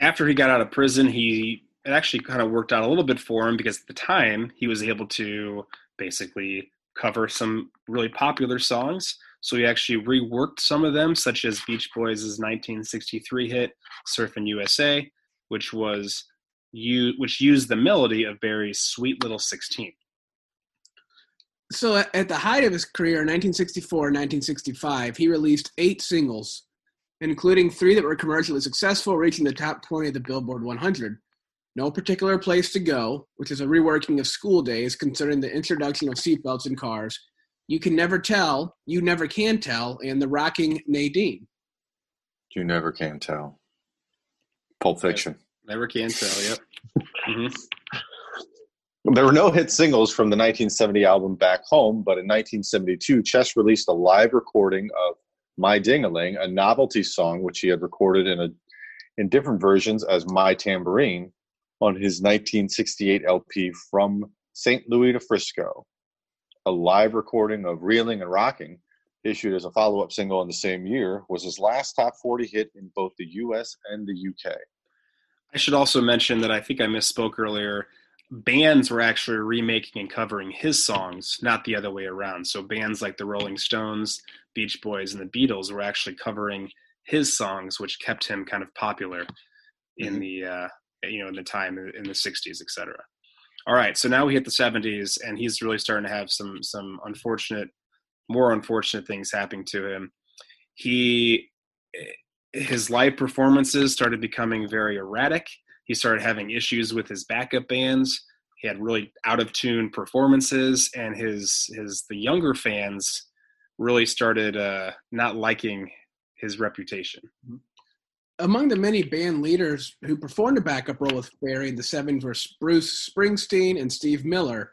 After he got out of prison, he it actually kind of worked out a little bit for him because at the time he was able to basically cover some really popular songs. So he actually reworked some of them, such as Beach Boys' 1963 hit "Surfin' USA," which was you which used the melody of Berry's "Sweet Little 16." So at the height of his career in 1964 and 1965, he released eight singles, including three that were commercially successful, reaching the top 20 of the Billboard 100. No Particular Place to Go, which is a reworking of School Days concerning the introduction of seatbelts in cars, You Can Never Tell, You Never Can Tell, and The Rocking Nadine. You never can tell. Pulp Fiction. Never can tell. Yep. hmm There were no hit singles from the 1970 album Back Home, but in 1972, Chess released a live recording of My Dingaling, a novelty song which he had recorded in a in different versions as My Tambourine on his 1968 LP From St. Louis to Frisco. A live recording of Reeling and Rocking, issued as a follow-up single in the same year, was his last top 40 hit in both the US and the UK. I should also mention that I think I misspoke earlier. Bands were actually remaking and covering his songs, not the other way around. So bands like the Rolling Stones, Beach Boys, and the Beatles were actually covering his songs, which kept him kind of popular in Mhm. the uh, you know in the time in the 60s, etc. All right, so now we hit the 70s, and he's really starting to have some some unfortunate, more unfortunate things happening to him. He his live performances started becoming very erratic. He started having issues with his backup bands. He had really out of tune performances, and his his the younger fans really started uh, not liking his reputation. Among the many band leaders who performed a backup role with Berry in the 70s were Bruce Springsteen and Steve Miller,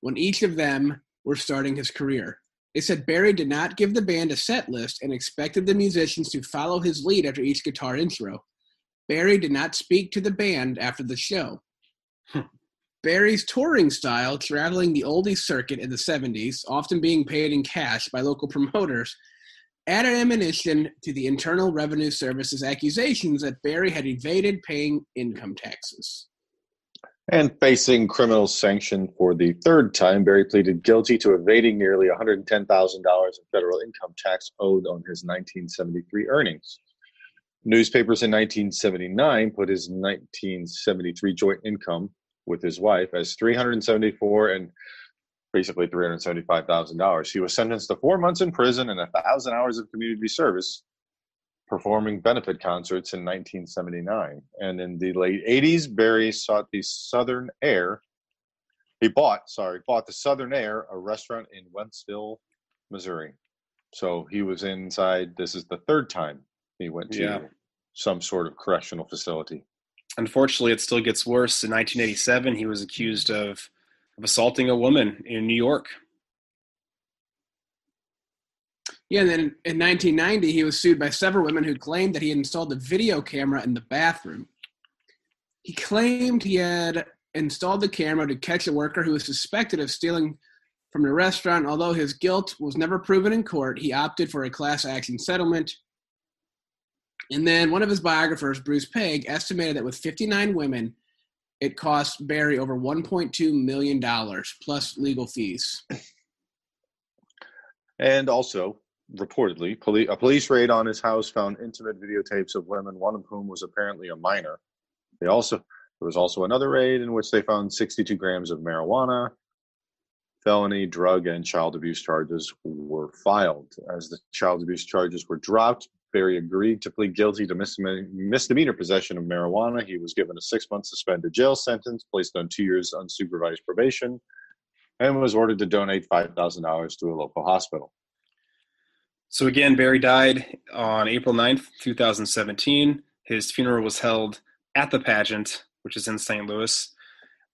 when each of them were starting his career. They said Berry did not give the band a set list and expected the musicians to follow his lead after each guitar intro. Berry did not speak to the band after the show. Hmm. Berry's touring style, traveling the oldies circuit in the 70s, often being paid in cash by local promoters, added ammunition to the Internal Revenue Service's accusations that Berry had evaded paying income taxes. And facing criminal sanction for the third time, Berry pleaded guilty to evading nearly $110,000 in federal income tax owed on his 1973 earnings. Newspapers in 1979 put his 1973 joint income with his wife as 374 and basically $375,000. He was sentenced to four months in prison and a thousand hours of community service performing benefit concerts in 1979. And in the late 80s, Berry sought the Southern Air. He bought, sorry, bought the Southern Air, a restaurant in Wentzville, Missouri. So he was inside. This is the third time he went to Yeah. some sort of correctional facility. Unfortunately, it still gets worse. In 1987, he was accused of, of assaulting a woman in New York. Yeah, and then in 1990, he was sued by several women who claimed that he had installed a video camera in the bathroom. He claimed he had installed the camera to catch a worker who was suspected of stealing from the restaurant. Although his guilt was never proven in court, he opted for a class action settlement. And then one of his biographers, Bruce Pegg, estimated that with 59 women, it cost Berry over $1.2 million plus legal fees. And also, reportedly, poli- a police raid on his house found intimate videotapes of women, one of whom was apparently a minor. They also there was also another raid in which they found 62 grams of marijuana. Felony, drug, and child abuse charges were filed. As the child abuse charges were dropped, Berry agreed to plead guilty to misdemeanor, possession of marijuana. He was given a six-month suspended jail sentence, placed on two years unsupervised probation, and was ordered to donate $5,000 to a local hospital. So again, Berry died on April 9th, 2017. His funeral was held at the pageant, which is in St. Louis.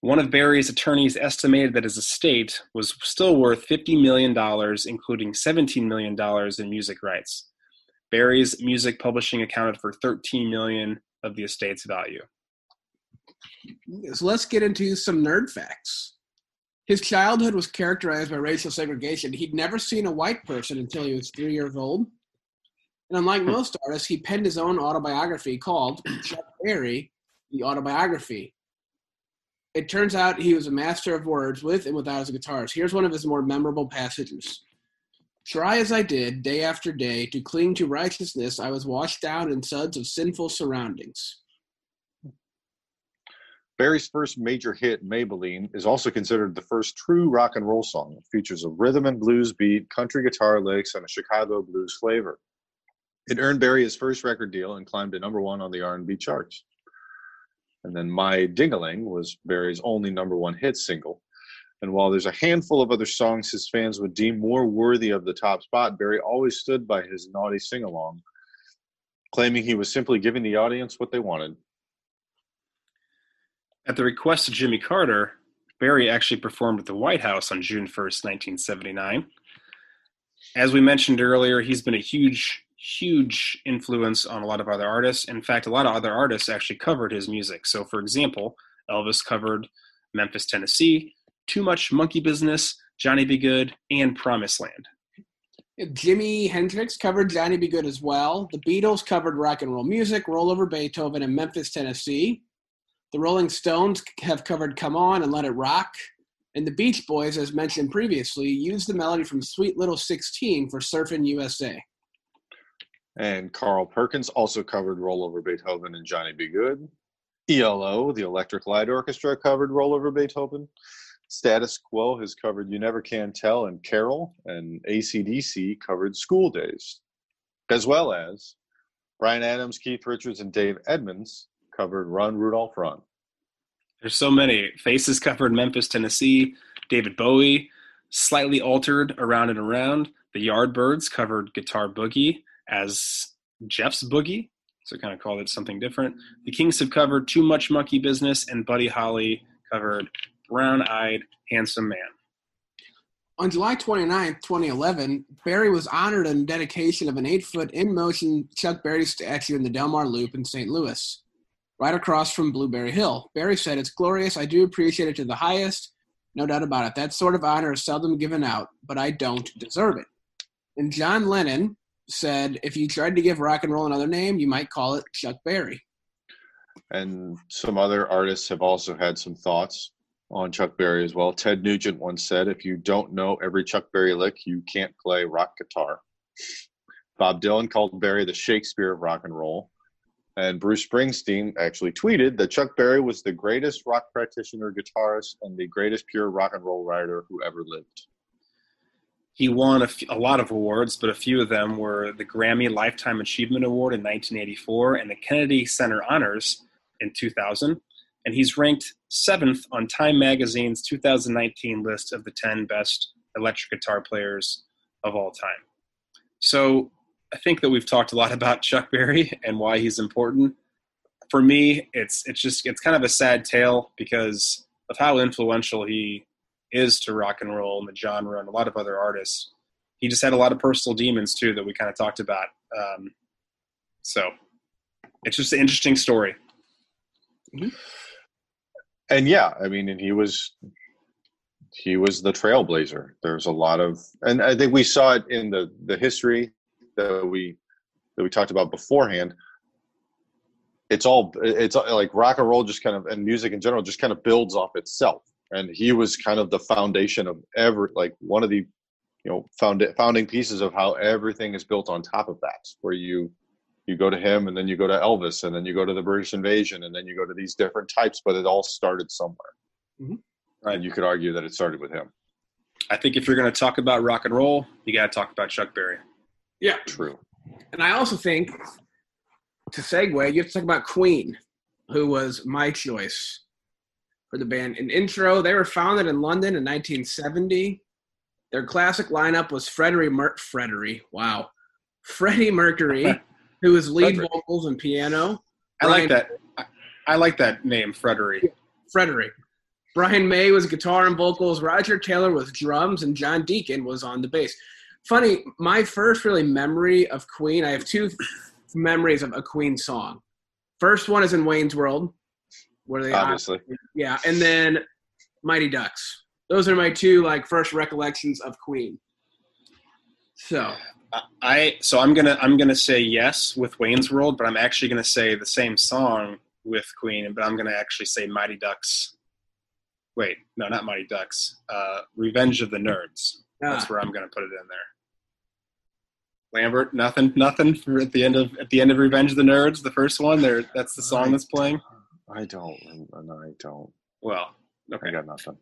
One of Berry's attorneys estimated that his estate was still worth $50 million, including $17 million in music rights. Berry's music publishing accounted for 13 million of the estate's value. So let's get into some nerd facts. His childhood was characterized by racial segregation. He'd never seen a white person until he was three years old. And unlike hmm. most artists, he penned his own autobiography called Chuck Berry, The Autobiography. It turns out he was a master of words with and without his guitars. Here's one of his more memorable passages. Try as I did, day after day, to cling to righteousness, I was washed down in suds of sinful surroundings. Berry's first major hit, Maybelline, is also considered the first true rock and roll song. It features a rhythm and blues beat, country guitar licks, and a Chicago blues flavor. It earned Berry his first record deal and climbed to number one on the R&B charts. And then My Dingaling was Berry's only number one hit single. And while there's a handful of other songs his fans would deem more worthy of the top spot, Berry always stood by his naughty sing along, claiming he was simply giving the audience what they wanted. At the request of Jimmy Carter, Berry actually performed at the White House on June 1st, 1979. As we mentioned earlier, he's been a huge, huge influence on a lot of other artists. In fact, a lot of other artists actually covered his music. So, for example, Elvis covered Memphis, Tennessee, Too Much Monkey Business, Johnny B. Goode, and Promised Land. Jimi Hendrix covered Johnny B. Goode as well. The Beatles covered rock and roll music, Roll Over Beethoven, and Memphis, Tennessee. The Rolling Stones have covered Come On and Let It Rock. And the Beach Boys, as mentioned previously, used the melody from Sweet Little 16 for Surfin' USA. And Carl Perkins also covered Roll Over Beethoven and Johnny B. Goode. ELO, the Electric Light Orchestra, covered Roll Over Beethoven. Status Quo has covered You Never Can Tell and Carol, and ACDC covered School Days, as well as Bryan Adams, Keith Richards, and Dave Edmunds covered Run Rudolph Run. There's so many. Faces covered Memphis, Tennessee. David Bowie, slightly altered Around and Around. The Yardbirds covered Guitar Boogie as Jeff's Boogie, so kind of called it something different. The Kinks have covered Too Much Monkey Business, and Buddy Holly covered Brown Eyed Handsome Man. On July 29, 2011, Berry was honored in dedication of an eight foot in motion Chuck Berry statue in the Delmar Loop in St. Louis, right across from Blueberry Hill. Berry said, It's glorious. I do appreciate it to the highest. No doubt about it. That sort of honor is seldom given out, but I don't deserve it. And John Lennon said, If you tried to give rock and roll another name, you might call it Chuck Berry. And some other artists have also had some thoughts on Chuck Berry as well. Ted Nugent once said, if you don't know every Chuck Berry lick, you can't play rock guitar. Bob Dylan called Berry the Shakespeare of rock and roll. And Bruce Springsteen actually tweeted that Chuck Berry was the greatest rock practitioner guitarist and the greatest pure rock and roll writer who ever lived. He won a, f- a lot of awards, but a few of them were the Grammy Lifetime Achievement Award in 1984 and the Kennedy Center Honors in 2000 and he's ranked seventh on Time Magazine's 2019 list of the 10 best electric guitar players of all time. So I think that we've talked a lot about Chuck Berry and why he's important. For me, it's it's just it's kind of a sad tale because of how influential he is to rock and roll and the genre and a lot of other artists. He just had a lot of personal demons too that we kind of talked about. Um, so it's just an interesting story. Mm-hmm and yeah, I mean, and he was he was the trailblazer. There's a lot of, and I think we saw it in the the history that we that we talked about beforehand. It's all it's like rock and roll, just kind of, and music in general, just kind of builds off itself. And he was kind of the foundation of every, like one of the you know found founding pieces of how everything is built on top of that, where you you go to him and then you go to Elvis and then you go to the British invasion and then you go to these different types, but it all started somewhere. Mm-hmm. Right. And you could argue that it started with him. I think if you're going to talk about rock and roll, you got to talk about Chuck Berry. Yeah. True. And I also think to segue, you have to talk about Queen, who was my choice for the band. In intro, they were founded in London in 1970. Their classic lineup was Freddie Mer- Freddie, wow. Freddie Mercury, who is lead Frederick. vocals and piano. I Brian, like that. I, I like that name, Frederick. Frederick. Brian May was guitar and vocals. Roger Taylor was drums, and John Deacon was on the bass. Funny, my first really memory of Queen. I have two memories of a Queen song. First one is in Wayne's World, where they obviously, yeah, and then Mighty Ducks. those are my two like first recollections of Queen. So I so I'm gonna I'm gonna say yes with Wayne's World, but I'm actually gonna say the same song with Queen, but I'm gonna actually say Mighty Ducks. Wait, no, not Mighty Ducks. Uh, Revenge of the Nerds. That's ah, where I'm gonna put it in there. Lambert, nothing, nothing for at the end of at the end of Revenge of the Nerds, the first one. There, that's the song that's playing. I don't. No, I don't. Well, I okay, got nothing.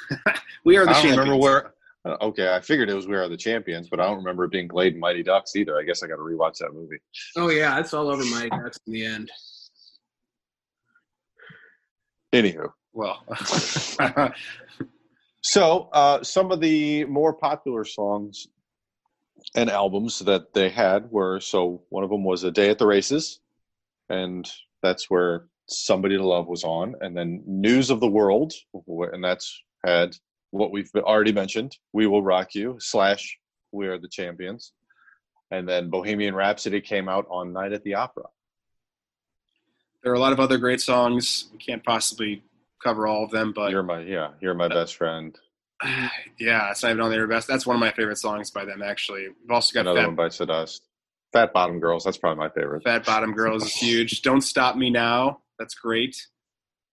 we are the I don't champions. remember where. Uh, Okay, I figured it was "We Are the Champions," but I don't remember it being played in Mighty Ducks either. I guess I got to rewatch that movie. oh yeah, it's all over my nuts in the end. Anywho, Well, so uh, some of the more popular songs and albums that they had were so one of them was "A Day at the Races," and that's where "Somebody to Love" was on, and then "News of the World," and that's had what we've already mentioned, "We Will Rock You" slash "We Are the Champions," and then "Bohemian Rhapsody" came out on "Night at the Opera." there are a lot of other great songs. We can't possibly cover all of them, but You're my yeah, you're my uh, best friend. yeah, it's not even on their best. That's one of my favorite songs by them. Actually, we've also got Another Fat, one bites the dust. Fat Bottom Girls. That's probably my favorite. Fat Bottom Girls is huge. Don't Stop Me Now. That's great.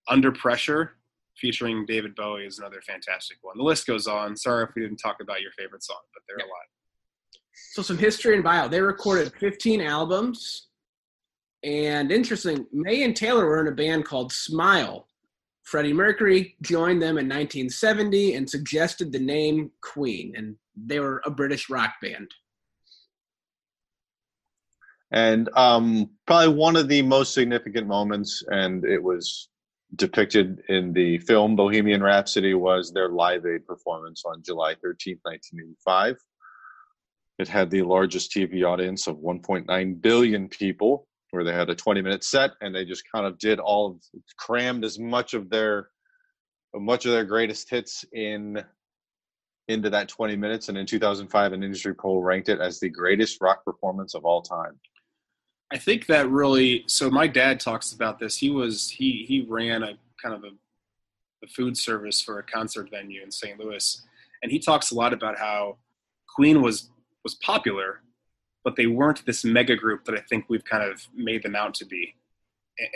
Under Pressure, featuring David Bowie, is another fantastic one. The list goes on. Sorry if we didn't talk about your favorite song, but there are a lot. So some history and bio. They recorded 15 albums. And interesting, May and Taylor were in a band called Smile. Freddie Mercury joined them in 1970 and suggested the name Queen, and they were a British rock band. And um, probably one of the most significant moments, and it was depicted in the film Bohemian Rhapsody, was their Live Aid performance on July 13th, 1985. It had the largest TV audience of 1.9 billion people, where they had a 20 minute set and they just kind of did all of, crammed as much of their much of their greatest hits in into that 20 minutes and in 2005 an industry poll ranked it as the greatest rock performance of all time I think that really. So my dad talks about this. He was he he ran a kind of a, a food service for a concert venue in St. Louis, and he talks a lot about how Queen was was popular, but they weren't this mega group that I think we've kind of made them out to be.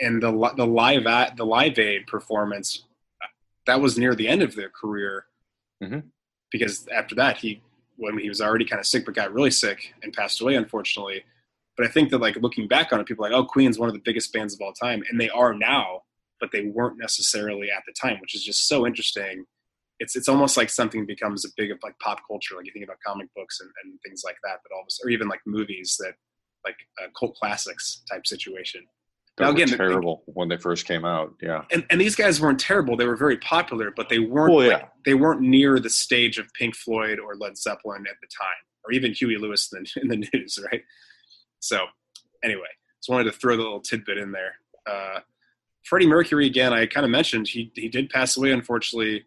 And the the live at the Live Aid performance, that was near the end of their career, Mhm. because after that he when he was already kind of sick but got really sick and passed away unfortunately. But I think that like looking back on it, people are like, oh, Queen's one of the biggest bands of all time, and they are now, but they weren't necessarily at the time, which is just so interesting. It's it's almost like something becomes a big of like pop culture, like you think about comic books and, and things like that, but all of a sudden, or even like movies that like uh, cult classics type situation. They Now, were again, terrible when they first came out. Yeah. And and these guys weren't terrible; they were very popular, but they weren't Well, like, they weren't near the stage of Pink Floyd or Led Zeppelin at the time, or even Huey Lewis in the, in the news, right? So, anyway, just wanted to throw the little tidbit in there. Uh, Freddie Mercury, again, I kind of mentioned he he did pass away. Unfortunately,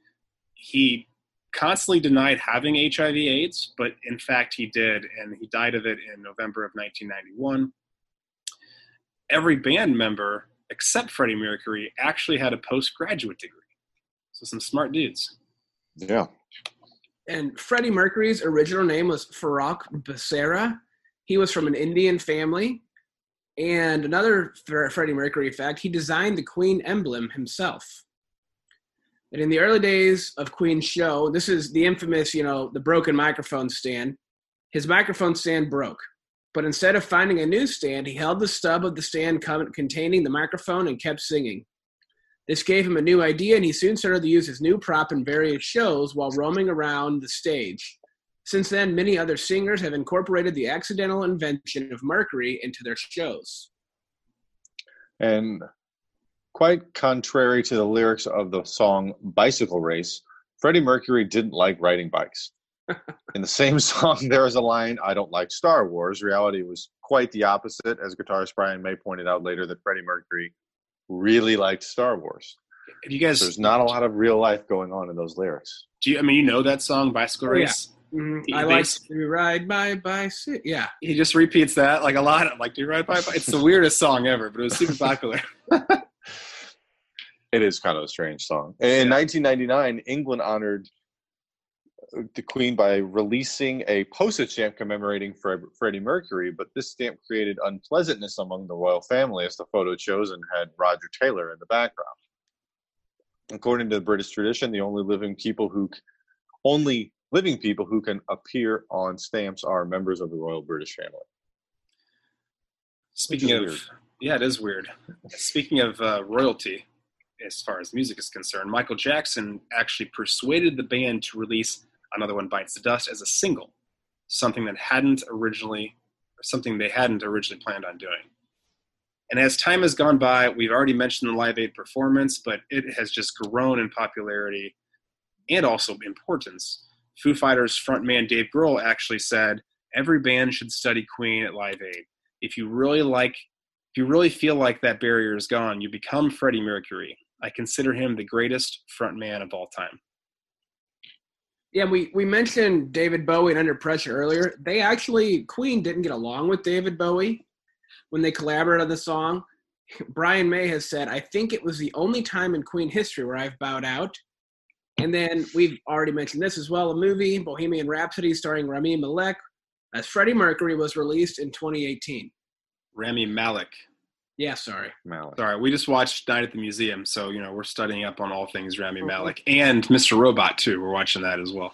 he constantly denied having HIV/AIDS, but in fact he did, and he died of it in November of 1991. Every band member except Freddie Mercury actually had a postgraduate degree. So some smart dudes. Yeah. And Freddie Mercury's original name was Farrokh Bulsara. He was from an Indian family. And another Freddie Mercury fact, he designed the Queen emblem himself. And in the early days of Queen's show, this is the infamous, you know, the broken microphone stand. His microphone stand broke. But instead of finding a new stand, he held the stub of the stand containing the microphone and kept singing. This gave him a new idea, and he soon started to use his new prop in various shows while roaming around the stage. Since then, many other singers have incorporated the accidental invention of Mercury into their shows. And quite contrary to the lyrics of the song Bicycle Race, Freddie Mercury didn't like riding bikes. In the same song, there is a line, I don't like Star Wars. Reality was quite the opposite, as guitarist Brian May pointed out later that Freddie Mercury really liked Star Wars. Do you guys? There's not a lot of real life going on in those lyrics. Do you? I mean, you know that song, Bicycle Oh, yeah. Race. Mhm. I like bas- to ride my bicycle. Yeah. He just repeats that like a lot. Like, do you ride by? By It's the weirdest song ever, but it was super popular. It is kind of a strange song. In 1999, England honored the Queen by releasing a postage stamp commemorating Fred, Freddie Mercury, but this stamp created unpleasantness among the royal family, as the photo chosen had Roger Taylor in the background. According to the British tradition, the only living people who only living people who can appear on stamps are members of the royal British family. Speaking of, weird. yeah, it is weird. Speaking of uh, royalty, as far as music is concerned, Michael Jackson actually persuaded the band to release Another One Bites the Dust as a single, something that hadn't originally, something they hadn't originally planned on doing. And as time has gone by, we've already mentioned the Live Aid performance, but it has just grown in popularity and also importance. Foo Fighters frontman Dave Grohl actually said, "Every band should study Queen at Live Aid. If you really like, if you really feel like that barrier is gone, you become Freddie Mercury. I consider him the greatest frontman of all time." Yeah, we, we mentioned David Bowie and Under Pressure earlier. They actually, Queen didn't get along with David Bowie when they collaborated on the song. Brian May has said, I think it was the only time in Queen history where I've bowed out. And then we've already mentioned this as well a movie, Bohemian Rhapsody, starring Rami Malek, as Freddie Mercury was released in 2018. Rami Malek. Yeah, sorry. Malek. Sorry, we just watched Night at the Museum, so you know we're studying up on all things Rami Malek and Mr. Robot too. We're watching that as well.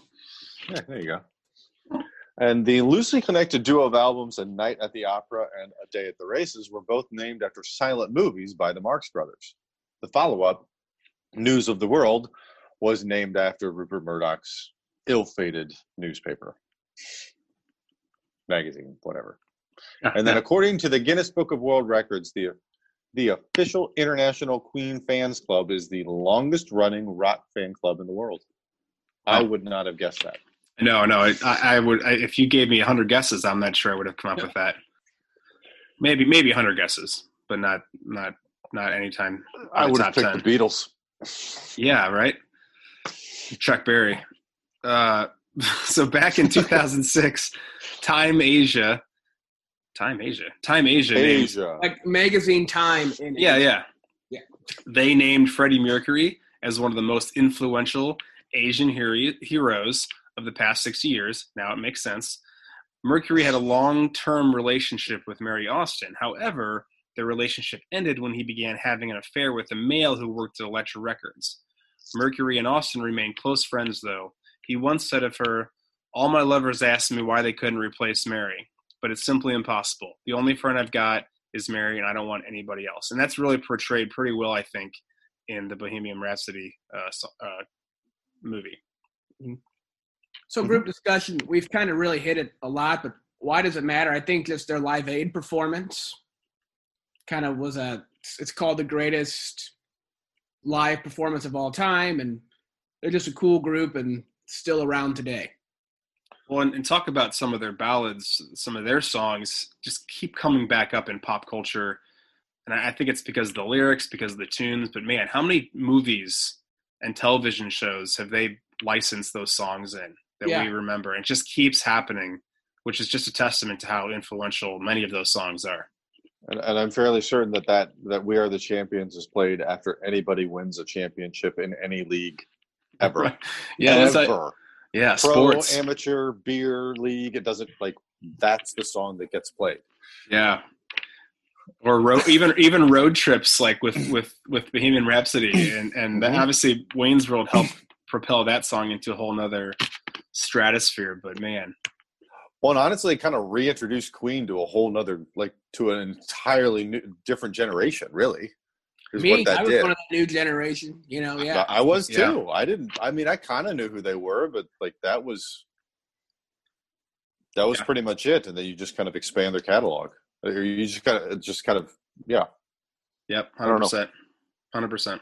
Yeah, there you go. And the loosely connected duo of albums, A Night at the Opera and A Day at the Races, were both named after silent movies by the Marx Brothers. The follow up, News of the World, was named after Rupert Murdoch's ill fated newspaper, magazine, whatever and then, according to the Guinness Book of World Records, the the official International Queen Fans Club is the longest running rock fan club in the world. I would not have guessed that. No, no, I, I would. I, if you gave me hundred guesses, I'm not sure I would have come up with that. Maybe, maybe hundred guesses, but not, not, not anytime. I would have picked 10. the Beatles. Yeah, right. Chuck Berry. Uh, so back in 2006, Time Asia Time Asia. Time Asia. Asia. Named, like magazine Time. In yeah, Asia. yeah. Yeah. They named Freddie Mercury as one of the most influential Asian heroes of the past 60 years. Now it makes sense. Mercury had a long term relationship with Mary Austin. However, their relationship ended when he began having an affair with a male who worked at Elektra Records. Mercury and Austin remained close friends, though. He once said of her, All my lovers asked me why they couldn't replace Mary but it's simply impossible. The only friend I've got is Mary, and I don't want anybody else. And that's really portrayed pretty well, I think, in the Bohemian Rhapsody uh, uh, movie. Mm-hmm. So, mm-hmm. group discussion, we've kind of really hit it a lot, but why does it matter? I think just their Live Aid performance kind of was a, it's called the greatest live performance of all time, and they're just a cool group and still around today. Well, and, and, talk about some of their ballads, some of their songs just keep coming back up in pop culture. And I, I think it's because of the lyrics, because of the tunes. But man, how many movies and television shows have they licensed those songs in that yeah. we remember? It just keeps happening, which is just a testament to how influential many of those songs are. And, and, I'm fairly certain that, that that "We Are the Champions" is played after anybody wins a championship in any league ever. yeah, ever. Yeah, pro sports. amateur beer league. It doesn't like that's the song that gets played. Yeah. Or road, even even road trips like with with with Bohemian Rhapsody and and mm-hmm. obviously Wayne's World helped propel that song into a whole nother stratosphere. But man, well, and honestly, kind of reintroduced Queen to a whole nother like to an entirely new, different generation. Really, me, I was did. one of the new generation. You know, yeah. I was too. Yeah. I didn't. I mean, I kind of knew who they were, but like that was that was yeah. pretty much it. And then you just kind of expand their catalog. Uh, or You just kind of, uh, just kind of, yeah. Yep, hundred percent, hundred percent.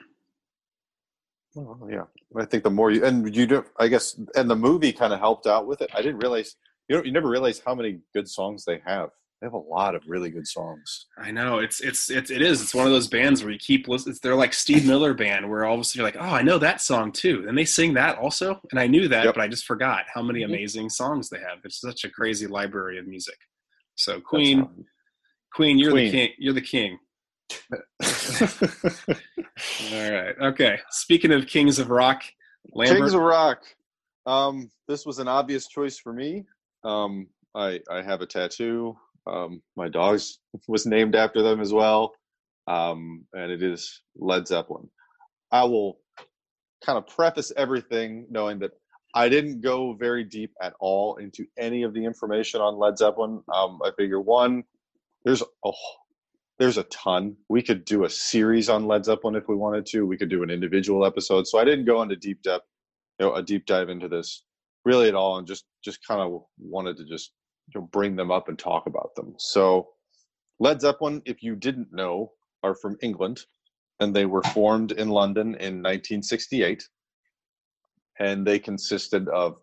Oh, yeah, I think the more you and you do, I guess, and the movie kind of helped out with it. I didn't realize you know you never realize how many good songs they have. They have a lot of really good songs. I know it's it's it's it is. It's one of those bands where you keep listening. They're like Steve Miller band, where all of a sudden you're like, oh, I know that song too, and they sing that also, and I knew that, yep. but I just forgot how many mm-hmm. amazing songs they have. It's such a crazy library of music. So Queen, Queen, you're Queen. the king. You're the king. all right. Okay. Speaking of kings of rock, Lambert, Kings of Rock. Um, this was an obvious choice for me. Um, I I have a tattoo. Um, my dog's was named after them as well, um, and it is Led Zeppelin. I will kind of preface everything knowing that I didn't go very deep at all into any of the information on Led Zeppelin. Um, I figure one, there's a there's a ton. We could do a series on Led Zeppelin if we wanted to. We could do an individual episode. So I didn't go into deep depth, you know, a deep dive into this really at all, and just just kind of wanted to just you know, bring them up and talk about them. So Led Zeppelin, if you didn't know, are from England, and they were formed in London in 1968, and they consisted of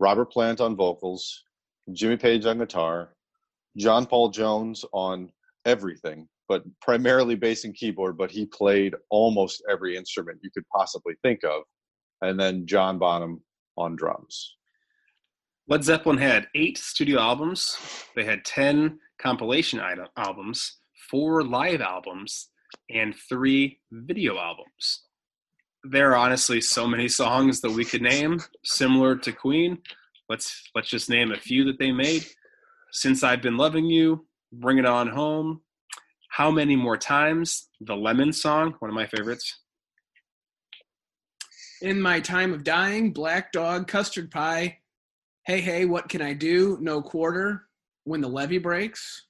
Robert Plant on vocals, Jimmy Page on guitar, John Paul Jones on everything, but primarily bass and keyboard, but he played almost every instrument you could possibly think of. And then John Bonham on drums. Led Zeppelin had eight studio albums. They had 10 compilation item, albums, four live albums, and three video albums. There are honestly so many songs that we could name, similar to Queen. Let's let's just name a few that they made. Since I've Been Loving You, Bring It On Home, How Many More Times, the Lemon Song, one of my favorites. In My Time of Dying, Black Dog, Custard Pie, Hey Hey, What Can I Do, No Quarter, When the Levee Breaks.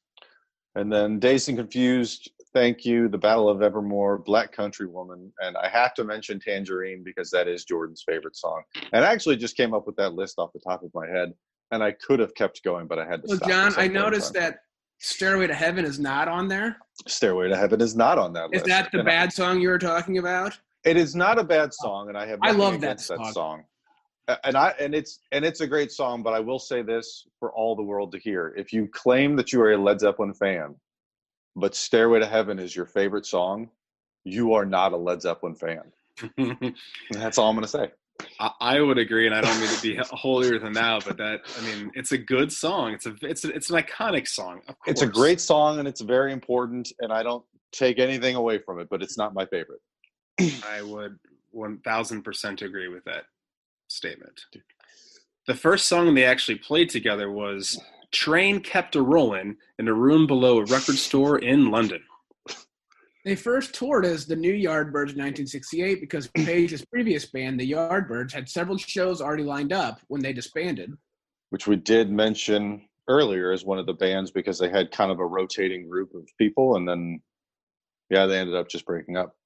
And then Dazed and Confused, Thank You, The Battle of Evermore, Black Country Woman, and I have to mention Tangerine because that is Jordan's favorite song. And I actually just came up with that list off the top of my head, and I could have kept going, but I had to Well, stop. John, I noticed that Stairway to Heaven is not on there. Stairway to Heaven is not on that Is list. that the And I- bad song you were talking about? It is not a bad uh, song, and I have I love that against that song. song. And I and it's and it's a great song, but I will say this for all the world to hear: if you claim that you are a Led Zeppelin fan, but "Stairway to Heaven" is your favorite song, you are not a Led Zeppelin fan. That's all I'm going to say. I, I would agree, and I don't mean to be holier than thou, but that I mean it's a good song. It's a it's a, it's an iconic song. Of course. It's a great song, and it's very important, and I don't take anything away from it, but it's not my favorite. I would one thousand percent agree with that statement. The first song they actually played together was "Train Kept a Rollin' in a room below a record store in London." They first toured as the New Yardbirds in 1968 because Page's previous band, the Yardbirds, had several shows already lined up when they disbanded. which we did mention earlier as one of the bands because they had kind of a rotating group of people and then yeah they ended up just breaking up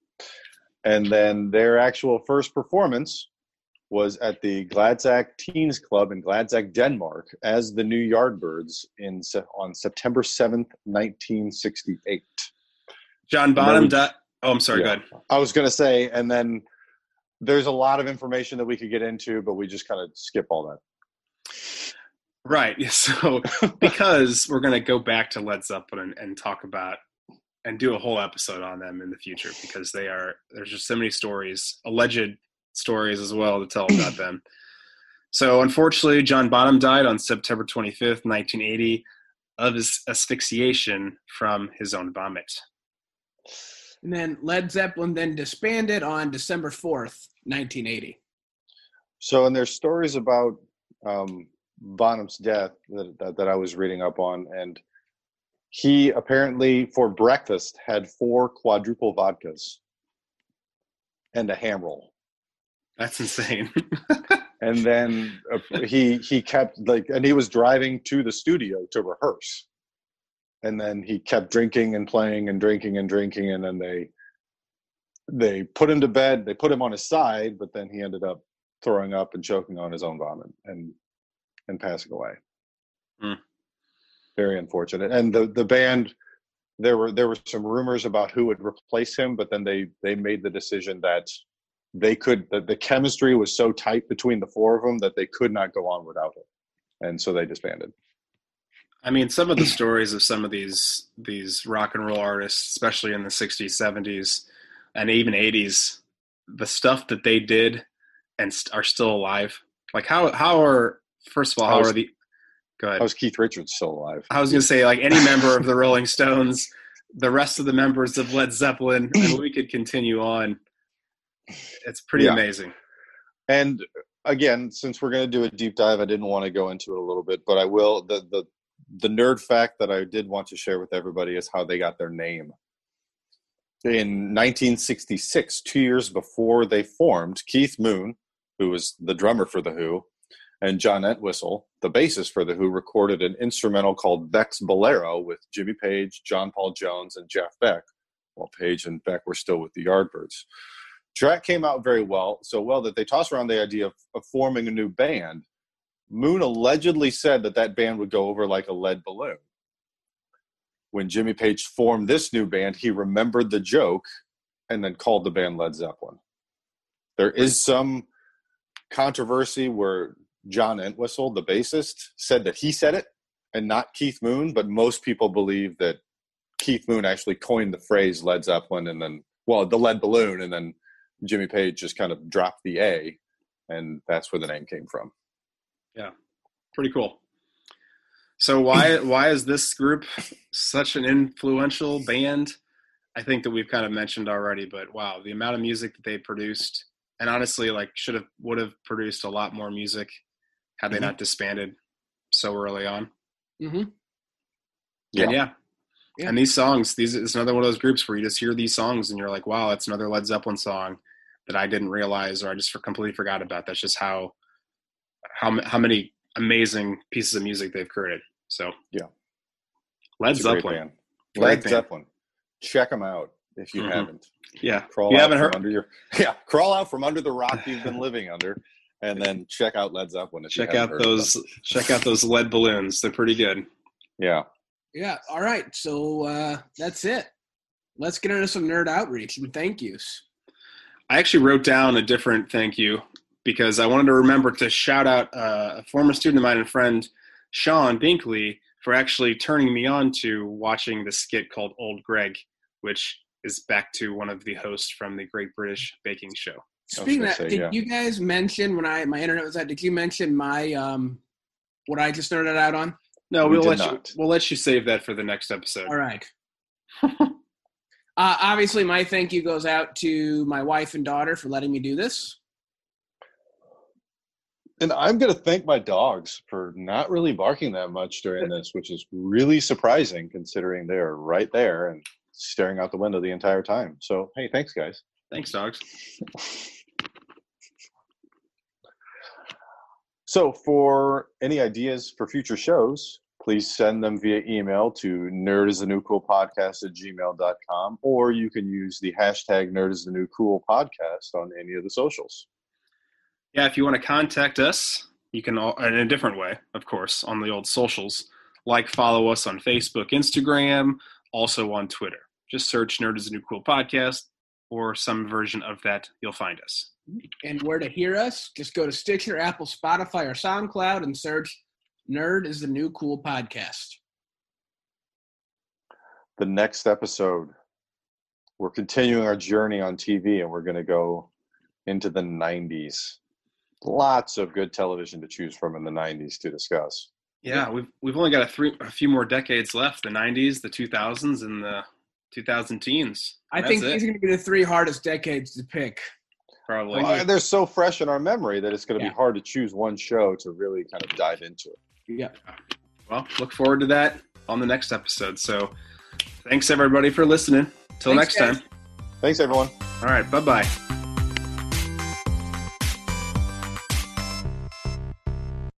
and then their actual first performance was at the Gladsaxe Teens Club in Gladsaxe, Denmark, as the New Yardbirds in on September seventh, nineteen sixty-eight. John Bonham we- died. Oh, I'm sorry. Yeah. Go ahead. I was going to say, and then there's a lot of information that we could get into, but we just kind of skip all that. Right. So because we're going to go back to Led Zeppelin and, and talk about and do a whole episode on them in the future because they are there's just so many stories, alleged stories as well to tell about them. So unfortunately, John Bonham died on September 25th, 1980, of his asphyxiation from his own vomit. And then Led Zeppelin then disbanded on December 4th, 1980. So, and there's stories about um, Bonham's death that, that that I was reading up on, and he apparently for breakfast had four quadruple vodkas and a ham roll, That's insane. and then uh, he he kept like, and he was driving to the studio to rehearse, and then he kept drinking and playing and drinking and drinking, and then they they put him to bed. They put him on his side, but then he ended up throwing up and choking on his own vomit and and passing away. Hmm. Very unfortunate. And the the band, there were there were some rumors about who would replace him, but then they they made the decision that they could that the chemistry was so tight between the four of them that they could not go on without it, and so they disbanded. I mean, some of the stories of some of these these rock and roll artists, especially in the '60s, '70s, and even '80s, the stuff that they did and st- are still alive. Like how how are first of all how are the go ahead? How was Keith Richards still alive? I was going to say like any member of the Rolling Stones, the rest of the members of Led Zeppelin, and we could continue on. It's pretty Yeah. amazing. And again, since we're going to do a deep dive, I didn't want to go into it a little bit, but I will. The the the nerd fact that I did want to share with everybody is how they got their name. In 1966, two years before they formed, Keith Moon, who was the drummer for the Who, and John Entwistle, the bassist for the Who, recorded an instrumental called Beck's Bolero with Jimmy Page, John Paul Jones, and Jeff Beck, while Page and Beck were still with the Yardbirds. Track came out very well, so well that they tossed around the idea of, of forming a new band. Moon allegedly said that that band would go over like a lead balloon. When Jimmy Page formed this new band, he remembered the joke and then called the band Led Zeppelin. There is some controversy where John Entwistle, the bassist, said that he said it and not Keith Moon, but most people believe that Keith Moon actually coined the phrase Led Zeppelin and then, well, the lead balloon, and then Jimmy Page just kind of dropped the A, and that's where the name came from. Yeah, pretty cool. So why why is this group such an influential band? I think that we've kind of mentioned already, but wow, the amount of music that they produced, and honestly, like should have would have produced a lot more music had they Mhm. not disbanded so early on. Mm-hmm. Yeah. And yeah. Yeah. And these songs, these it's another one of those groups where you just hear these songs and you're like, wow, it's another Led Zeppelin song that I didn't realize or I just for completely forgot about. That's just how how how many amazing pieces of music they've created. So Yeah. Led It's a great Zeppelin. Led. Zeppelin. Check them out if you Mhm. haven't. Yeah. Crawl You out haven't heard- under your yeah. Crawl out from under the rock you've been living under, and then check out Led Zeppelin. If Check haven't out those check out those lead balloons. They're pretty good. Yeah. Yeah. All right. So uh, that's it. Let's get into some nerd outreach and thank yous. I actually wrote down a different thank you because I wanted to remember to shout out uh, a former student of mine and friend, Sean Binkley, for actually turning me on to watching the skit called Old Gregg, which is back to one of the hosts from the Great British Baking Show. Speaking of that, say, did yeah. you guys mention when I my internet was out? Did you mention my um what I just nerded out on? No, We we'll did let you we'll let you save that for the next episode. All right. uh, obviously, my thank you goes out to my wife and daughter for letting me do this. And I'm going to thank my dogs for not really barking that much during this, which is really surprising considering they're right there and staring out the window the entire time. So, hey, thanks, guys. Thanks, dogs. So, for any ideas for future shows, please send them via email to nerd is the new cool podcast at gmail.com, or you can use the hashtag nerd is the new cool podcast on any of the socials. Yeah, if you want to contact us, you can all, in a different way, of course, on the old socials. Like, follow us on Facebook, Instagram, also on Twitter. Just search Nerd is a New Cool Podcast or some version of that. You'll find us. And where to hear us, just go to Stitcher, Apple, Spotify, or SoundCloud and search Nerd is the New Cool Podcast. The next episode, we're continuing our journey on TV and we're going to go into the 90s. Lots of good television to choose from in the 90s to discuss. Yeah, we've we've only got a three a few more decades left: the '90s, the 2000s, and the 2000 teens. I think these are going to be the three hardest decades to pick. Probably. Well, they're so fresh in our memory that it's going to Yeah. be hard to choose one show to really kind of dive into it. Yeah. Well, look forward to that on the next episode. So, thanks everybody for listening. Till next guys. time. Thanks, everyone. All right, bye bye.